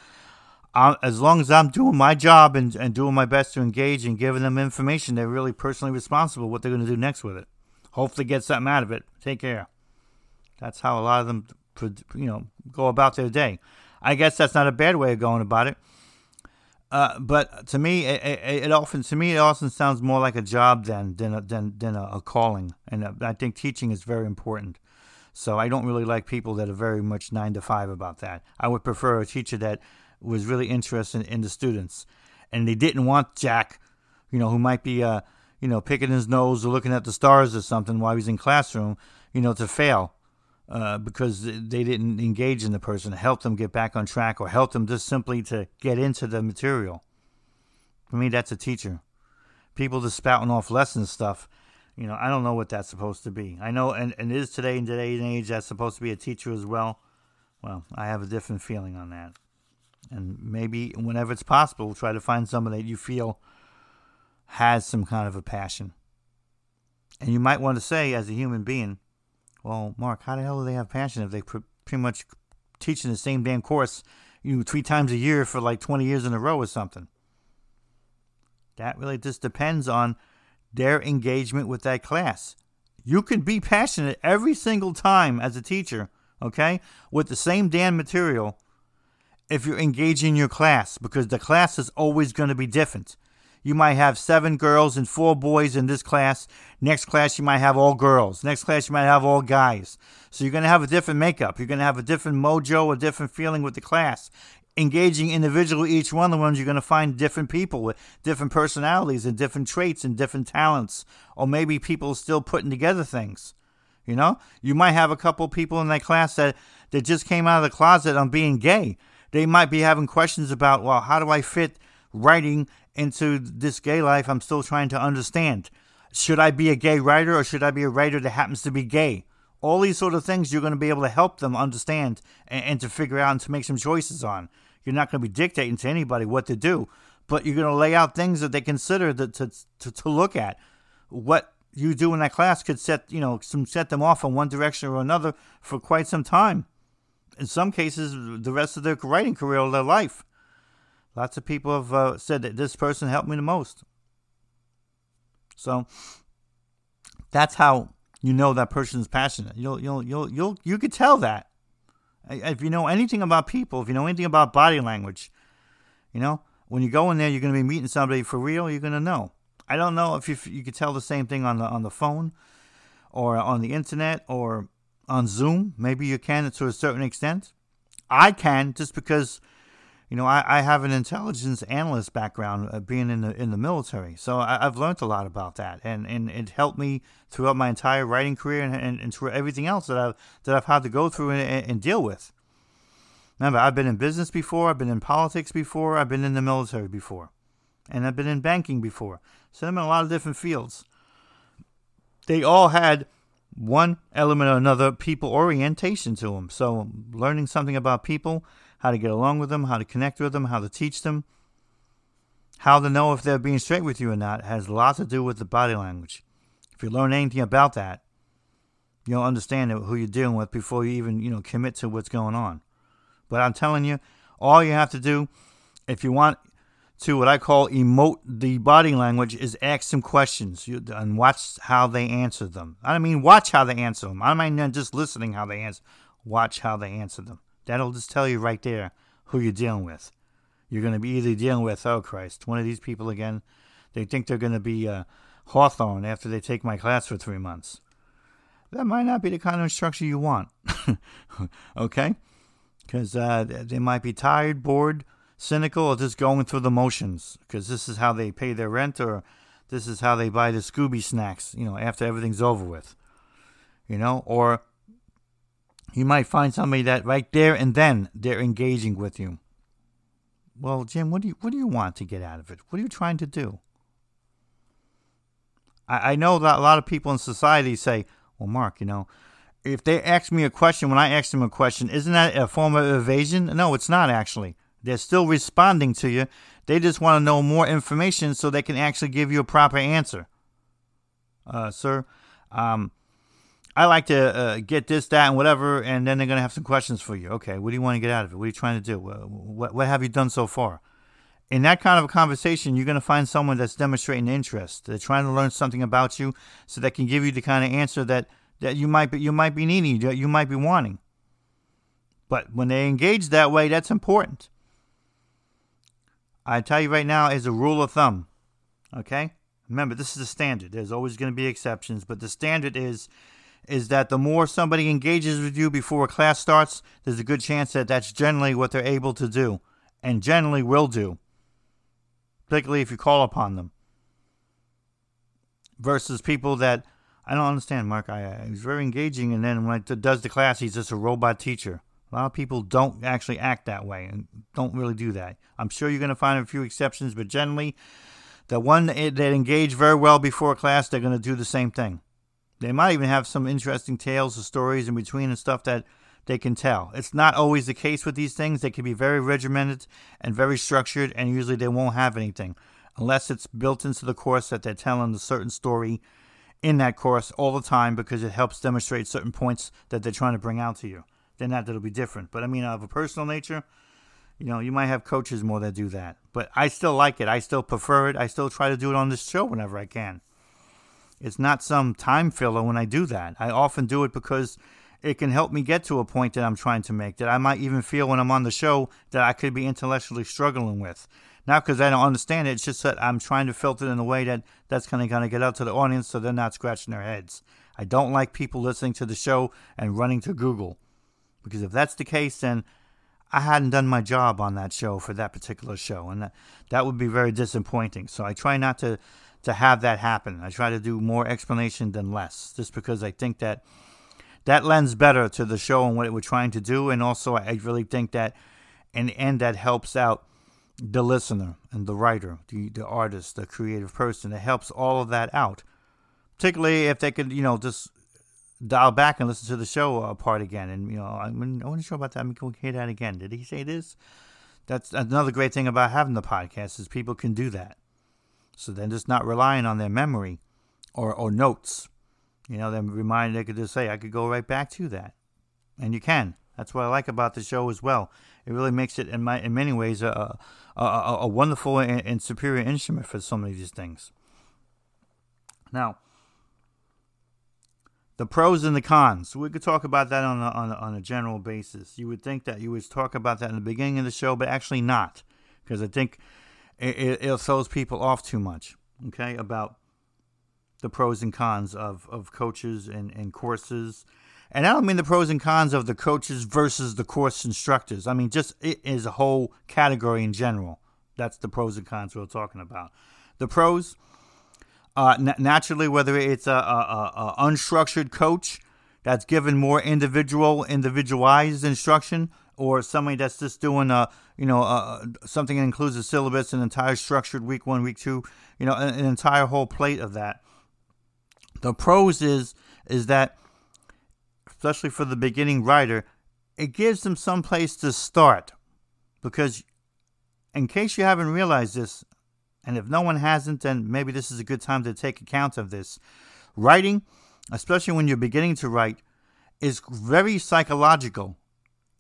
uh, as long as i'm doing my job and, and doing my best to engage and giving them information they're really personally responsible what they're going to do next with it. Hopefully get something out of it. Take care. That's how a lot of them you know go about their day. I guess that's not a bad way of going about it. Uh, but to me, it, it, it, often to me it often sounds more like a job than than a, than than a, a calling, and I think teaching is very important. So I don't really like people that are very much nine to five about that. I would prefer a teacher that was really interested in the students, and they didn't want Jack, you know, who might be uh, you know, picking his nose or looking at the stars or something while he's in classroom, you know, to fail uh, because they didn't engage in the person, help them get back on track, or help them just simply to get into the material. For me, that's a teacher. People just spouting off lesson stuff, you know, I don't know what that's supposed to be. I know, and, and is today in today's age, that's supposed to be a teacher as well. Well, I have a different feeling on that. And maybe whenever it's possible, try to find someone that you feel has some kind of a passion. And you might want to say, as a human being, well, Mark, how the hell do they have passion if they pr- pretty much teaching the same damn course, you know, three times a year for like 20 years in a row or something? That really just depends on their engagement with that class. You can be passionate every single time as a teacher, okay, with the same damn material if you're engaging your class because the class is always going to be different you might have seven girls and four boys in this class. Next class, you might have all girls. Next class, you might have all guys. So you're going to have a different makeup. You're going to have a different mojo, a different feeling with the class. Engaging individually each one of the ones, you're going to find different people with different personalities and different traits and different talents. Or maybe people still putting together things. You know, you might have a couple people in that class that, that just came out of the closet on being gay. They might be having questions about, well, how do I fit writing into this gay life, I'm still trying to understand. Should I be a gay writer or should I be a writer that happens to be gay? All these sort of things you're going to be able to help them understand and, and to figure out and to make some choices on. You're not going to be dictating to anybody what to do, but you're going to lay out things that they consider that to, to, to look at. What you do in that class could set you know some set them off in one direction or another for quite some time. In some cases, the rest of their writing career or their life. Lots of people have uh, said that this person helped me the most. So that's how you know that person is passionate. You'll you'll you'll you'll you could tell that. If you know anything about people, if you know anything about body language, you know when you go in there, you're going to be meeting somebody for real. You're going to know. I don't know if you you could tell the same thing on the on the phone, or on the internet, or on Zoom. Maybe you can to a certain extent. I can just because you know, I, I have an intelligence analyst background, uh, being in the in the military, so I, have learned a lot about that, and, and it helped me throughout my entire writing career and, and, and through everything else that I've that I've had to go through and, and deal with. Remember, I've been in business before, I've been in politics before, I've been in the military before, and I've been in banking before. So I'm in a lot of different fields. They all had one element or another people orientation to them. So learning something about people how to get along with them, how to connect with them, how to teach them, how to know if they're being straight with you or not has a lot to do with the body language. If you learn anything about that, you'll understand who you're dealing with before you even, you know, commit to what's going on. But I'm telling you, all you have to do, if you want to what I call emote the body language, is ask some questions and watch how they answer them. I don't mean watch how they answer them. I don't mean just listening how they answer. Watch how they answer them. That'll just tell you right there who you're dealing with. You're going to be either dealing with, oh Christ, one of these people again. They think they're going to be uh, Hawthorne after they take my class for three months. That might not be the kind of instruction you want. okay? Because uh, they might be tired, bored, cynical, or just going through the motions. Because this is how they pay their rent, or this is how they buy the Scooby snacks, you know, after everything's over with. You know, or you might find somebody that right there and then they're engaging with you. Well, Jim, what do you what do you want to get out of it? What are you trying to do? I, I know that a lot of people in society say, "Well, Mark, you know, if they ask me a question when I ask them a question, isn't that a form of evasion?" No, it's not actually. They're still responding to you. They just want to know more information so they can actually give you a proper answer. Uh, sir, um, I like to uh, get this, that, and whatever, and then they're going to have some questions for you. Okay, what do you want to get out of it? What are you trying to do? What, what have you done so far? In that kind of a conversation, you're going to find someone that's demonstrating interest. They're trying to learn something about you, so they can give you the kind of answer that, that you might be you might be needing, that you might be wanting. But when they engage that way, that's important. I tell you right now, as a rule of thumb, okay. Remember, this is the standard. There's always going to be exceptions, but the standard is is that the more somebody engages with you before a class starts, there's a good chance that that's generally what they're able to do and generally will do, particularly if you call upon them. Versus people that I don't understand, Mark. I, I he's very engaging, and then when it does the class, he's just a robot teacher. A lot of people don't actually act that way and don't really do that. I'm sure you're going to find a few exceptions, but generally, the one that eh, engage very well before class, they're going to do the same thing. They might even have some interesting tales or stories in between and stuff that they can tell. It's not always the case with these things. They can be very regimented and very structured, and usually they won't have anything unless it's built into the course that they're telling a certain story in that course all the time because it helps demonstrate certain points that they're trying to bring out to you. Then that that'll be different. But I mean, of a personal nature, you know, you might have coaches more that do that. But I still like it. I still prefer it. I still try to do it on this show whenever I can. It's not some time filler when I do that. I often do it because it can help me get to a point that I'm trying to make that I might even feel when I'm on the show that I could be intellectually struggling with. Not because I don't understand it, it's just that I'm trying to filter it in a way that that's kind of going to get out to the audience so they're not scratching their heads. I don't like people listening to the show and running to Google. Because if that's the case, then I hadn't done my job on that show for that particular show. And that, that would be very disappointing. So I try not to to have that happen. I try to do more explanation than less, just because I think that that lends better to the show and what we're trying to do, and also I really think that in the end that helps out the listener and the writer, the the artist, the creative person. It helps all of that out, particularly if they could, you know, just dial back and listen to the show uh, part again. And you know, I, mean, I wasn't sure about that. I mean, can we hear that again? Did he say this? That's another great thing about having the podcast is people can do that. So they're just not relying on their memory or, or notes. You know, they're reminded they could just say, I could go right back to that. And you can. That's what I like about the show as well. It really makes it, in, my, in many ways, a, a, a, a wonderful and, and superior instrument for so many of these things. Now, the pros and the cons. We could talk about that on a, on a, on a general basis. You would think that you would talk about that in the beginning of the show, but actually not, because I think it, it, throws people off too much. Okay, about the pros and cons of, of coaches and, and courses. And I don't mean the pros and cons of the coaches versus the course instructors. I mean just it is a whole category in general. That's the pros and cons we're talking about. The pros, uh, naturally, whether it's a, a, a, a unstructured coach that's given more individual, individualized instruction, or somebody that's just doing a you know uh, something that includes a syllabus, an entire structured week one, week two, you know, an, an entire whole plate of that. The pros is is that, especially for the beginning writer, it gives them some place to start, because in case you haven't realized this, and if no one hasn't, then maybe this is a good time to take account of this. Writing, especially when you're beginning to write, is very psychological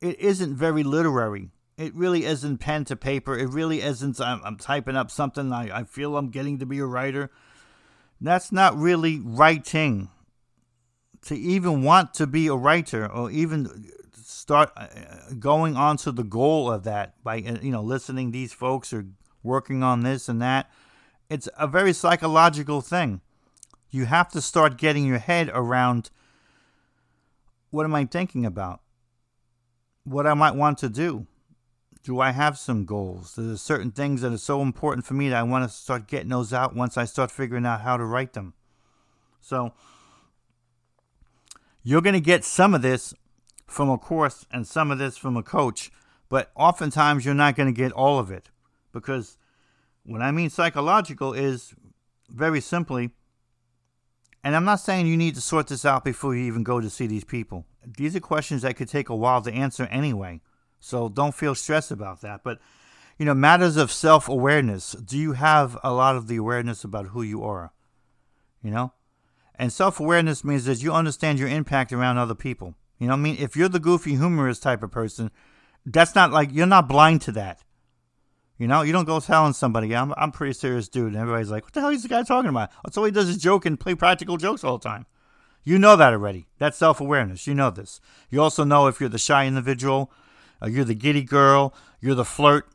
it isn't very literary. It really isn't pen to paper. It really isn't, I'm, I'm typing up something, I, I feel I'm getting to be a writer. That's not really writing. To even want to be a writer or even start uh, going on to the goal of that by, uh, you know, listening these folks or working on this and that, it's a very psychological thing. You have to start getting your head around what am I thinking about? what I might want to do. Do I have some goals? There's certain things that are so important for me that I want to start getting those out once I start figuring out how to write them. So you're going to get some of this from a course and some of this from a coach, but oftentimes you're not going to get all of it because what I mean psychological is very simply, and I'm not saying you need to sort this out before you even go to see these people. These are questions that could take a while to answer anyway. So don't feel stressed about that. But, you know, matters of self awareness. Do you have a lot of the awareness about who you are? You know? And self awareness means that you understand your impact around other people. You know I mean? If you're the goofy, humorous type of person, that's not like you're not blind to that. You know, you don't go telling somebody, I'm, I'm pretty serious dude. And everybody's like, what the hell is this guy talking about? That's all he does is joke and play practical jokes all the time. You know that already. That's self awareness. You know this. You also know if you're the shy individual uh, you're the giddy girl. You're the flirt.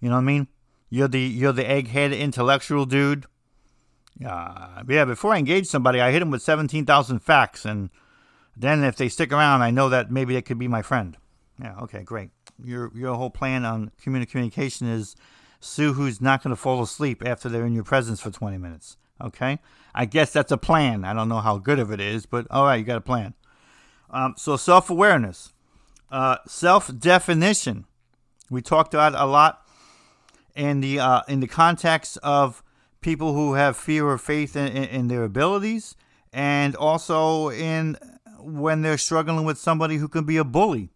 You know what I mean? You're the you're the egghead intellectual dude. Uh, yeah, before I engage somebody, I hit them with 17,000 facts. And then if they stick around, I know that maybe they could be my friend. Yeah, okay, great. Your, your whole plan on communication is sue who's not going to fall asleep after they're in your presence for 20 minutes. Okay? I guess that's a plan. I don't know how good of it is, but all right, you got a plan. Um, so self awareness. Uh, Self definition. We talked about a lot in the uh, in the context of people who have fear or faith in, in, in their abilities, and also in when they're struggling with somebody who can be a bully.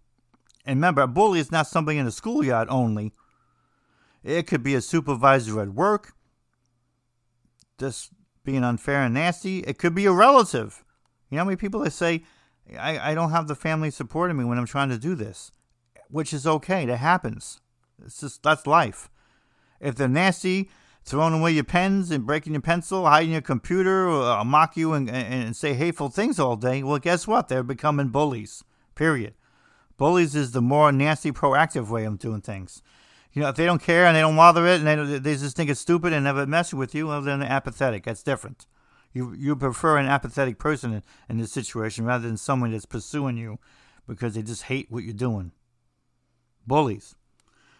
And remember, a bully is not somebody in the schoolyard only. It could be a supervisor at work, just being unfair and nasty. It could be a relative. You know how many people that say, I, I don't have the family supporting me when I'm trying to do this, which is okay. That happens. It's just that's life. If they're nasty, throwing away your pens and breaking your pencil, hiding your computer, or uh, mock you and, and, and say hateful things all day, well, guess what? They're becoming bullies. Period. Bullies is the more nasty, proactive way of doing things. You know, if they don't care and they don't bother it and they, they just think it's stupid and never mess with you, well, then they're apathetic. That's different. You you prefer an apathetic person in, in this situation rather than someone that's pursuing you because they just hate what you're doing. Bullies.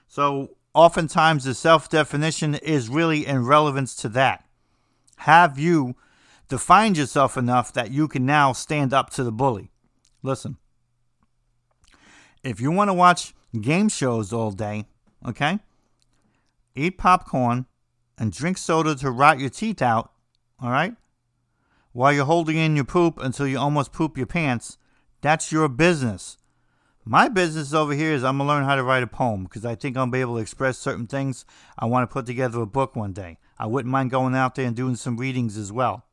So oftentimes the self definition is really in relevance to that. Have you defined yourself enough that you can now stand up to the bully? Listen, if you want to watch game shows all day, okay, eat popcorn and drink soda to rot your teeth out, all right? while you're holding in your poop until you almost poop your pants, that's your business. My business over here is I'm going to learn how to write a poem because I think I'll be able to express certain things. I want to put together a book one day. I wouldn't mind going out there and doing some readings as well.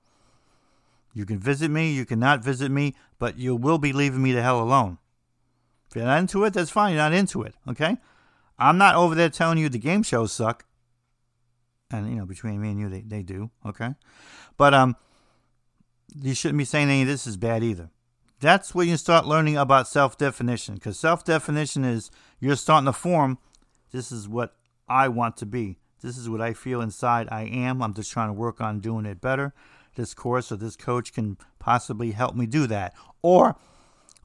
You can visit me, you cannot visit me, but you will be leaving me the hell alone. If you're not into it, that's fine. You're not into it, okay? I'm not over there telling you the game shows suck. And, you know, between me and you, they, they do, okay? But, um, you shouldn't be saying any of this is bad either. That's where you start learning about self definition because self definition is you're starting to form this is what I want to be. This is what I feel inside I am. I'm just trying to work on doing it better. This course or this coach can possibly help me do that. Or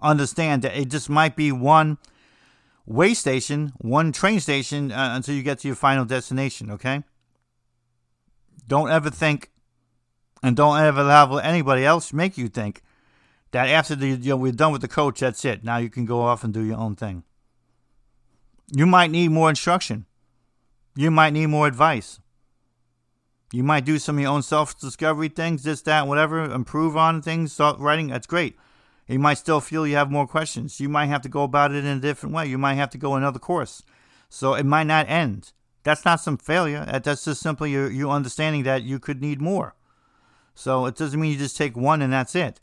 understand that it just might be one way station, one train station uh, until you get to your final destination, okay? Don't ever think and don't ever have anybody else make you think that after the, you know, we're done with the coach, that's it. Now you can go off and do your own thing. You might need more instruction. You might need more advice. You might do some of your own self discovery things, this, that, whatever, improve on things, start writing. That's great. You might still feel you have more questions. You might have to go about it in a different way. You might have to go another course. So it might not end. That's not some failure. That's just simply you, you understanding that you could need more. So it doesn't mean you just take one and that's it.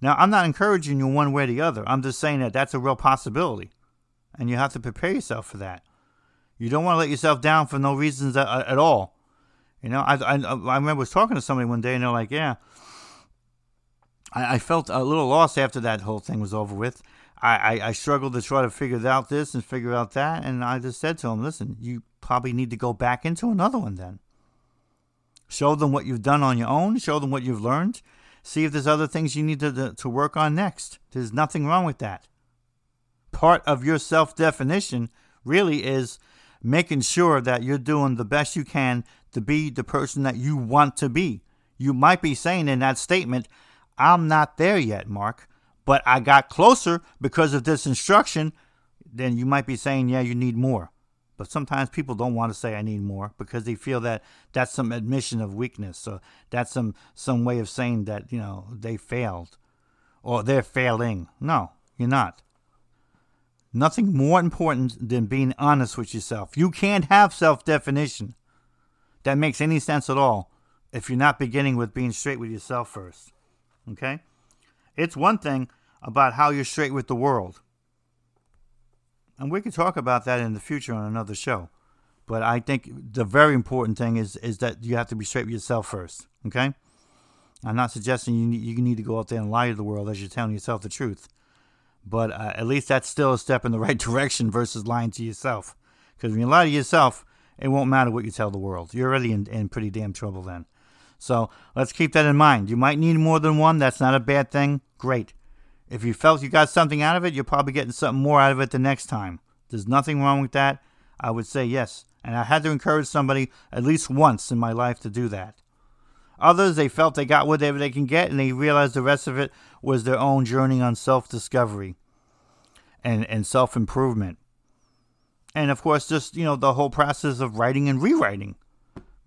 Now, I'm not encouraging you one way or the other. I'm just saying that that's a real possibility. And you have to prepare yourself for that. You don't want to let yourself down for no reasons at, at all. You know, I, I, I remember was talking to somebody one day and they're like, yeah, I, I felt a little lost after that whole thing was over with. I, I, I struggled to try to figure out this and figure out that. And I just said to him, listen, you probably need to go back into another one then. Show them what you've done on your own. Show them what you've learned. See if there's other things you need to, to, to work on next. There's nothing wrong with that. Part of your self definition really is making sure that you're doing the best you can to be the person that you want to be. You might be saying in that statement, I'm not there yet, Mark, but I got closer because of this instruction. Then you might be saying, yeah, you need more. But sometimes people don't want to say I need more because they feel that that's some admission of weakness. So that's some some way of saying that, you know, they failed or they're failing. No, you're not. Nothing more important than being honest with yourself. You can't have self definition that makes any sense at all if you're not beginning with being straight with yourself first. Okay? It's one thing about how you're straight with the world. And we could talk about that in the future on another show. But I think the very important thing is is that you have to be straight with yourself first. Okay? I'm not suggesting you need, you need to go out there and lie to the world as you're telling yourself the truth. But uh, at least that's still a step in the right direction versus lying to yourself. Because when you lie to yourself, it won't matter what you tell the world. You're already in, in pretty damn trouble then. So let's keep that in mind. You might need more than one. That's not a bad thing. Great. If you felt you got something out of it, you're probably getting something more out of it the next time. There's nothing wrong with that. I would say yes. And I had to encourage somebody at least once in my life to do that. Others, they felt they got whatever they can get and they realized the rest of it was their own journey on self discovery and, and self improvement. And of course, just, you know, the whole process of writing and rewriting.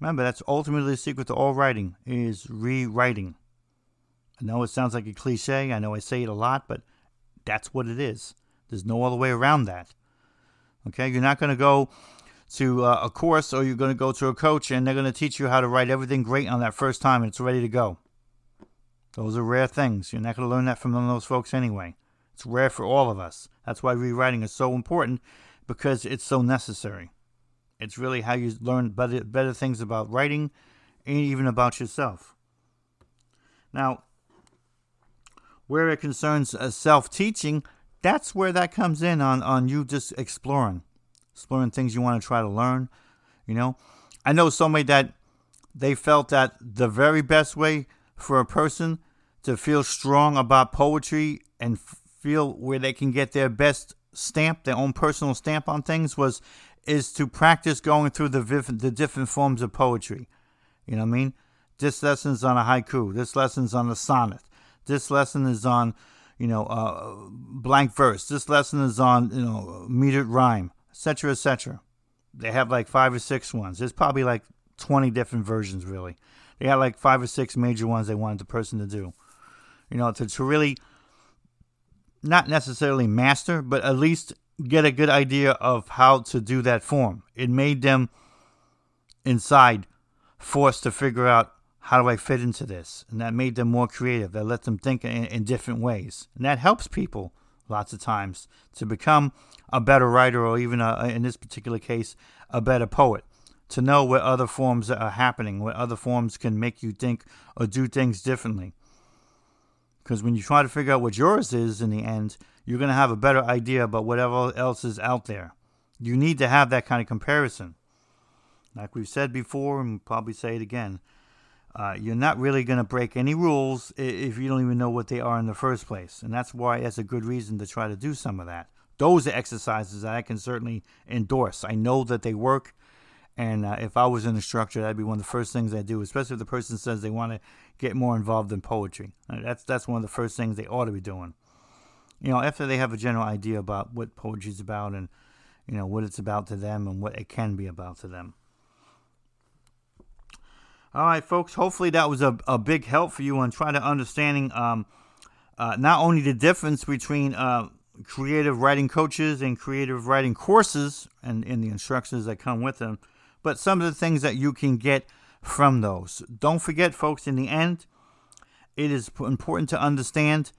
Remember, that's ultimately the secret to all writing is rewriting. I know it sounds like a cliche. I know I say it a lot, but that's what it is. There's no other way around that. Okay, you're not going to go to uh, a course or you're going to go to a coach and they're going to teach you how to write everything great on that first time and it's ready to go. Those are rare things. You're not going to learn that from those folks anyway. It's rare for all of us. That's why rewriting is so important because it's so necessary. It's really how you learn better, better things about writing and even about yourself. Now, where it concerns uh, self teaching, that's where that comes in on, on you just exploring, exploring things you want to try to learn. You know, I know somebody that they felt that the very best way for a person to feel strong about poetry and feel where they can get their best stamp, their own personal stamp on things was is to practice going through the the different forms of poetry. You know what I mean? This lesson's on a haiku. This lesson's on a sonnet. This lesson is on, you know, uh, blank verse. This lesson is on, you know, metered rhyme, etc., etc. They have like five or six ones. There's probably like 20 different versions, really. They had like five or six major ones they wanted the person to do. You know, to, to really not necessarily master, but at least get a good idea of how to do that form. It made them inside forced to figure out how do I fit into this? And that made them more creative. That let them think in, in different ways. And that helps people lots of times to become a better writer or even, a, in this particular case, a better poet. To know what other forms are happening, what other forms can make you think or do things differently. Because when you try to figure out what yours is in the end, you're going to have a better idea about whatever else is out there. You need to have that kind of comparison. Like we've said before, and we'll probably say it again, uh, you're not really going to break any rules if you don't even know what they are in the first place. And that's why that's a good reason to try to do some of that. Those are exercises that I can certainly endorse. I know that they work. And uh, if I was an instructor, that'd be one of the first things I do, especially if the person says they want to get more involved in poetry. Uh, that's, that's one of the first things they ought to be doing. You know, after they have a general idea about what poetry is about and, you know, what it's about to them and what it can be about to them. All right, folks. Hopefully that was a, a big help for you on trying to understanding um, uh, not only the difference between uh, creative writing coaches and creative writing courses and, and the instructions that come with them, but some of the things that you can get from those. Don't forget, folks, in the end, it is important to understand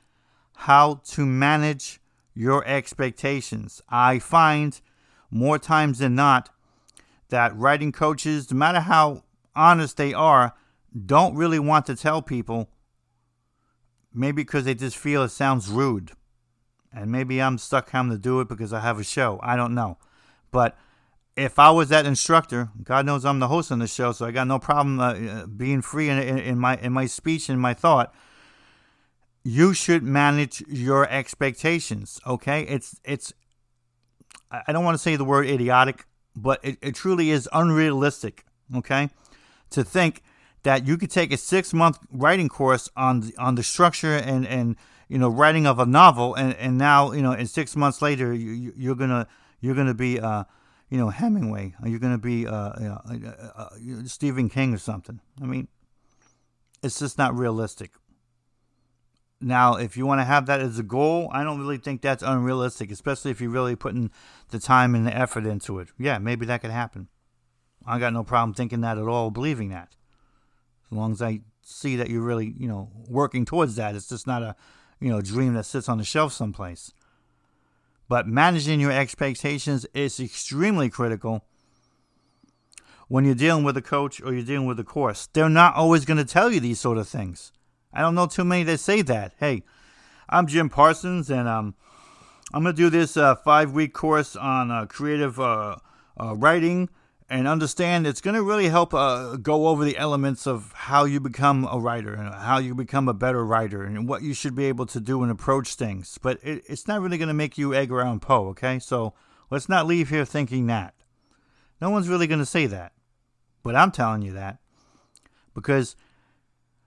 how to manage your expectations. I find more times than not that writing coaches, no matter how honest they are, don't really want to tell people, maybe because they just feel it sounds rude. And maybe I'm stuck having to do it because I have a show. I don't know. But if I was that instructor, God knows I'm the host on the show, so I got no problem uh, being free in, in, in, my in my speech and my thought. You should manage your expectations. Okay, it's it's I don't want to say the word idiotic, but it, it truly is unrealistic, okay? To think that you could take a six month writing course on the, on the structure and, and you know writing of a novel and, and now you know in six months later you, you're gonna you're gonna be uh, you know Hemingway or you're gonna be uh, you know, uh, uh, Stephen King or something. I mean, it's just not realistic. Now, if you want to have that as a goal, I don't really think that's unrealistic, especially if you're really putting the time and the effort into it. Yeah, maybe that could happen. I got no problem thinking that at all, believing that. As long as I see that you're really, you know, working towards that. It's just not a, you know, dream that sits on the shelf someplace. But managing your expectations is extremely critical when you're dealing with a coach or you're dealing with a course. They're not always going to tell you these sort of things. I don't know too many that say that. Hey, I'm Jim Parsons, and um, I'm going to do this uh, five week course on uh, creative uh, uh writing and understand it's going to really help uh, go over the elements of how you become a writer and how you become a better writer and what you should be able to do and approach things. But it, it's not really going to make you Edgar Allan Poe, okay? So let's not leave here thinking that. No one's really going to say that. But I'm telling you that because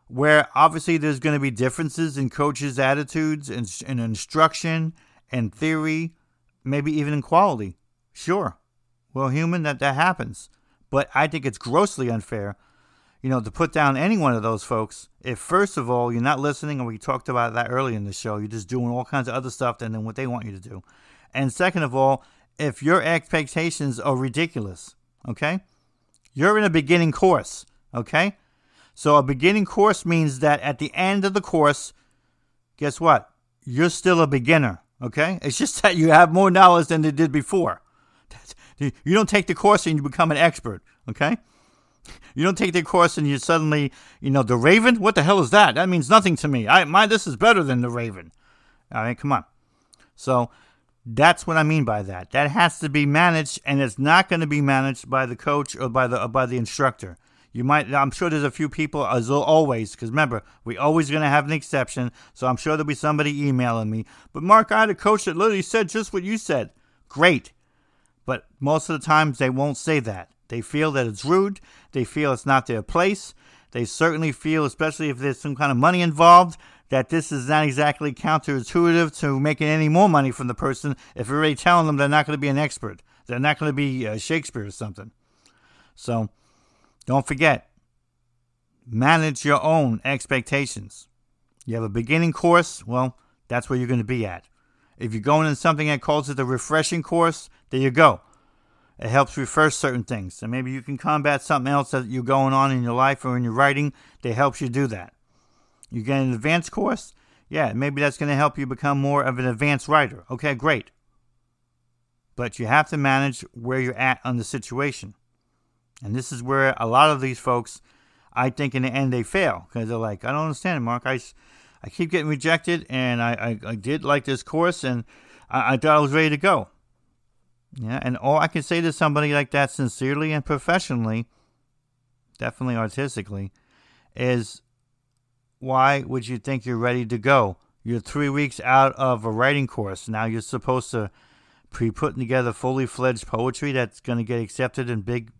where obviously there's going to be differences in coaches' attitudes and, and instruction and theory, maybe even in quality. Sure, well, human, that that happens. But I think it's grossly unfair, you know, to put down any one of those folks if, first of all, you're not listening, and we talked about that early in the show. You're just doing all kinds of other stuff than what they want you to do. And second of all, if your expectations are ridiculous, okay? You're in a beginning course, okay? So a beginning course means that at the end of the course, guess what? You're still a beginner, okay? It's just that you have more knowledge than they did before. You don't take the course and you become an expert, okay? You don't take the course and you suddenly, you know, the Raven. What the hell is that? That means nothing to me. I my this is better than the Raven. All right, come on. So that's what I mean by that. That has to be managed, and it's not going to be managed by the coach or by the or by the instructor. You might. I'm sure there's a few people, as always, because remember, we always going to have an exception. So I'm sure there'll be somebody emailing me. But Mark, I had a coach that literally said just what you said. Great. But most of the times they won't say that. They feel that it's rude. They feel it's not their place. They certainly feel, especially if there's some kind of money involved, that this is not exactly counterintuitive to making any more money from the person if you're already telling them they're not going to be an expert. They're not going to be uh, Shakespeare or something. So don't forget, manage your own expectations. You have a beginning course, well, that's where you're going to be at. If you're going in something that calls it the refreshing course, there you go. It helps refresh certain things. And maybe you can combat something else that you're going on in your life or in your writing that helps you do that. You get an advanced course? Yeah, maybe that's going to help you become more of an advanced writer. Okay, great. But you have to manage where you're at on the situation. And this is where a lot of these folks, I think in the end, they fail because they're like, I don't understand it, Mark. I, I keep getting rejected, and I, I, I did like this course, and I, I, thought I was ready to go. Yeah, and all I can say to somebody like that, sincerely and professionally, definitely artistically, is why would you think you're ready to go? You're three weeks out of a writing course. Now you're supposed to be putting together fully fledged poetry that's going to get accepted in big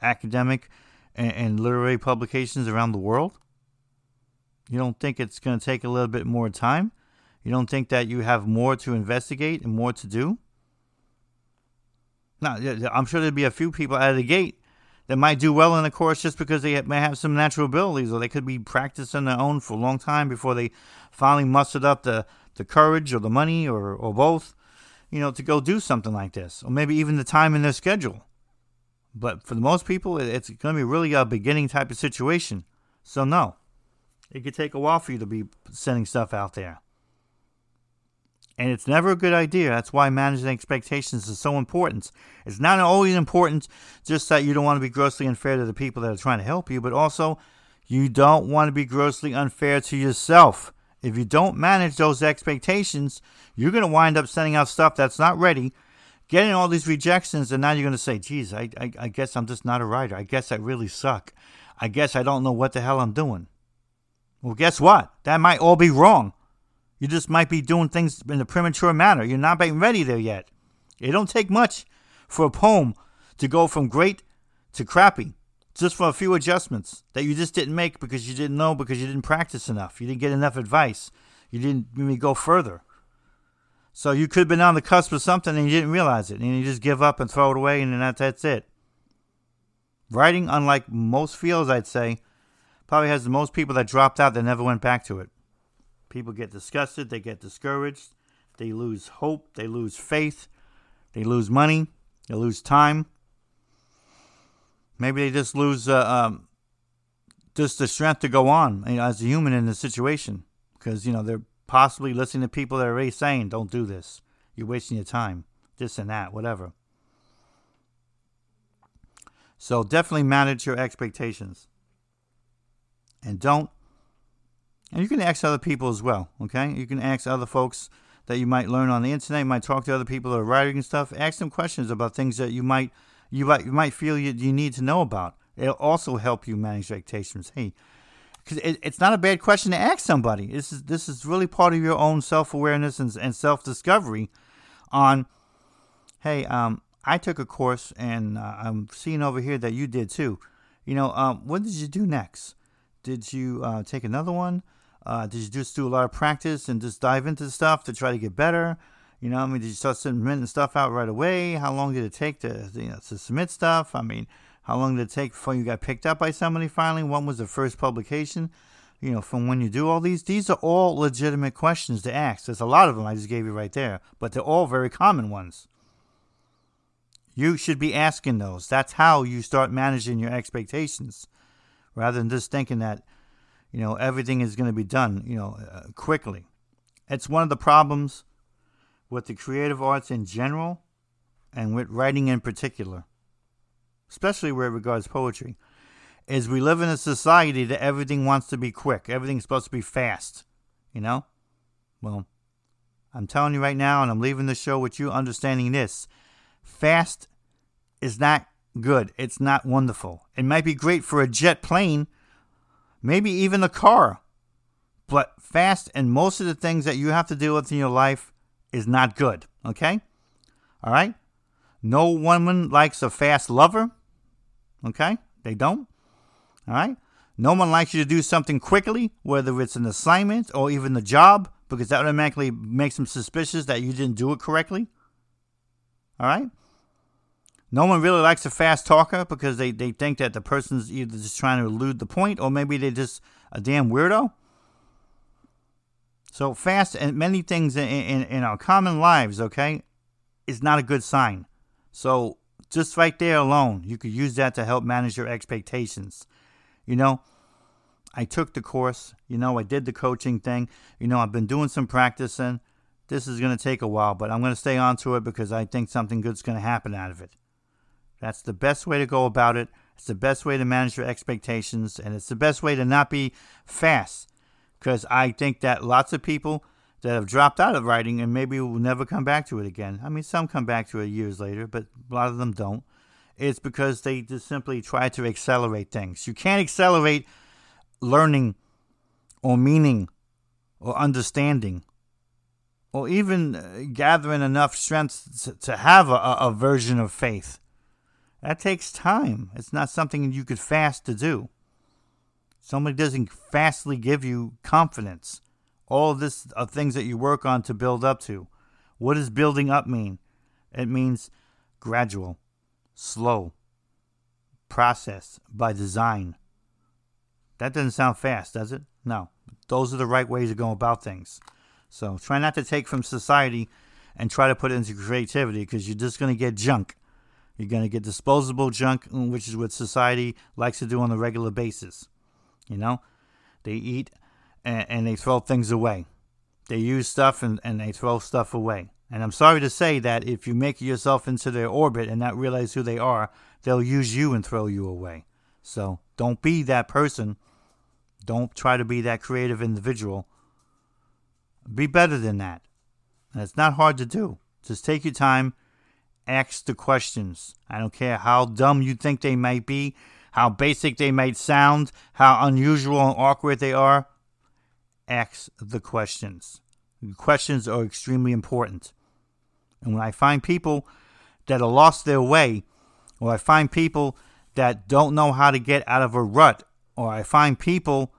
academic and, and literary publications around the world. You don't think it's going to take a little bit more time? You don't think that you have more to investigate and more to do? Now, I'm sure there'd be a few people out of the gate that might do well in the course just because they may have some natural abilities or they could be practicing their own for a long time before they finally mustered up the, the courage or the money or, or both, you know, to go do something like this. Or maybe even the time in their schedule. But for the most people, it's going to be really a beginning type of situation. So, no. It could take a while for you to be sending stuff out there. And it's never a good idea. That's why managing expectations is so important. It's not always important just that you don't want to be grossly unfair to the people that are trying to help you, but also you don't want to be grossly unfair to yourself. If you don't manage those expectations, you're going to wind up sending out stuff that's not ready, getting all these rejections, and now you're going to say, geez, I, I, I guess I'm just not a writer. I guess I really suck. I guess I don't know what the hell I'm doing. Well, guess what? That might all be wrong. You just might be doing things in a premature manner. You're not being ready there yet. It don't take much for a poem to go from great to crappy, just for a few adjustments that you just didn't make because you didn't know, because you didn't practice enough, you didn't get enough advice, you didn't maybe go further. So you could have been on the cusp of something and you didn't realize it, and you just give up and throw it away, and then that, that's it. Writing, unlike most fields, I'd say, probably has the most people that dropped out that never went back to it. People get disgusted, they get discouraged, they lose hope, they lose faith, they lose money, they lose time. Maybe they just lose uh, um, just the strength to go on you know, as a human in the situation because you know they're possibly listening to people that are already saying, "Don't do this. You're wasting your time. This and that, whatever." So definitely manage your expectations, and don't. And you can ask other people as well. Okay, you can ask other folks that you might learn on the internet. You might talk to other people that are writing and stuff. Ask them questions about things that you might you might you might feel you, you need to know about. It'll also help you manage expectations. Hey, because it, it's not a bad question to ask somebody. This is this is really part of your own self awareness and, and self discovery. On, hey, um, I took a course and uh, I'm seeing over here that you did too. You know, um, what did you do next? Did you uh, take another one? Uh, did you just do a lot of practice and just dive into stuff to try to get better? You know, I mean, did you start submitting stuff out right away? How long did it take to you know to submit stuff? I mean, how long did it take before you got picked up by somebody finally? When was the first publication? You know, from when you do all these? These are all legitimate questions to ask. There's a lot of them I just gave you right there, but they're all very common ones. You should be asking those. That's how you start managing your expectations rather than just thinking that, you know, everything is going to be done, you know, uh, quickly. It's one of the problems with the creative arts in general and with writing in particular especially where it regards poetry, is we live in a society that everything wants to be quick. Everything's supposed to be fast, you know? Well, I'm telling you right now, and I'm leaving the show with you understanding this. Fast is not good. It's not wonderful. It might be great for a jet plane, maybe even a car. But fast and most of the things that you have to deal with in your life is not good. Okay? All right? No woman likes a fast lover. Okay? They don't. All right? No one likes you to do something quickly, whether it's an assignment or even the job, because that automatically makes them suspicious that you didn't do it correctly. All right? No one really likes a fast talker because they, they think that the person's either just trying to elude the point or maybe they're just a damn weirdo. So, fast and many things in, in, in our common lives, okay, is not a good sign. So, just right there alone, you could use that to help manage your expectations. You know, I took the course, you know, I did the coaching thing, you know, I've been doing some practicing. This is going to take a while, but I'm going to stay on to it because I think something good's going to happen out of it. That's the best way to go about it. It's the best way to manage your expectations, and it's the best way to not be fast. Because I think that lots of people that have dropped out of writing and maybe will never come back to it again. I mean, some come back to it years later, but a lot of them don't. It's because they just simply try to accelerate things. You can't accelerate learning or meaning or understanding or even uh, gathering enough strength to have a, a version of faith. That takes time. It's not something you could fast to do. Somebody doesn't fastly give you confidence. All of this are things that you work on to build up to. What does building up mean? It means gradual, slow, process by design. That doesn't sound fast, does it? No. Those are the right ways to go about things. So try not to take from society and try to put it into creativity because you're just going to get junk. You're going to get disposable junk, mm, which is what society likes to do on a regular basis. You know, they eat and, and they throw things away. They use stuff and, and they throw stuff away. And I'm sorry to say that if you make yourself into their orbit and not realize who they are, they'll use you and throw you away. So don't be that person. Don't try to be that creative individual. Be better than that. And it's not hard to do. Just take your time, ask the questions. I don't care how dumb you think they might be, how basic they might sound, how unusual and awkward they are ask the questions. questions are extremely important. And when I find people that are lost their way, or I find people that don't know how to get out of a rut, or I find people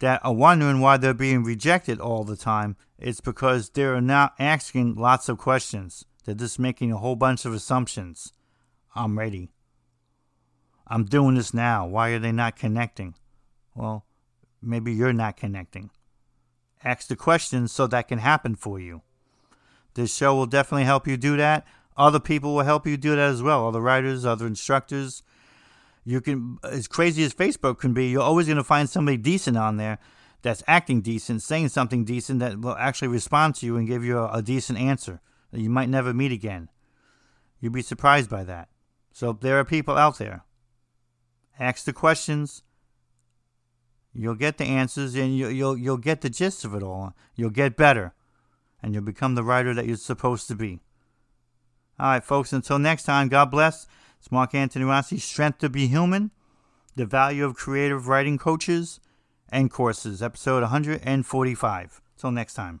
that are wondering why they're being rejected all the time, it's because they're not asking lots of questions. They're just making a whole bunch of assumptions. I'm ready. I'm doing this now. Why are they not connecting? Well, maybe you're not connecting. Ask the questions so that can happen for you. This show will definitely help you do that. Other people will help you do that as well. Other writers, other instructors. You can, as crazy as Facebook can be, you're always going to find somebody decent on there that's acting decent, saying something decent that will actually respond to you and give you a, a decent answer that you might never meet again. You'd be surprised by that. So there are people out there. Ask the questions. You'll get the answers, and you, you'll you'll get the gist of it all. You'll get better, and you'll become the writer that you're supposed to be. All right, folks. Until next time, God bless. It's Mark Antony Rossi. Strength to be human. The value of creative writing coaches and courses. Episode 145. Till next time.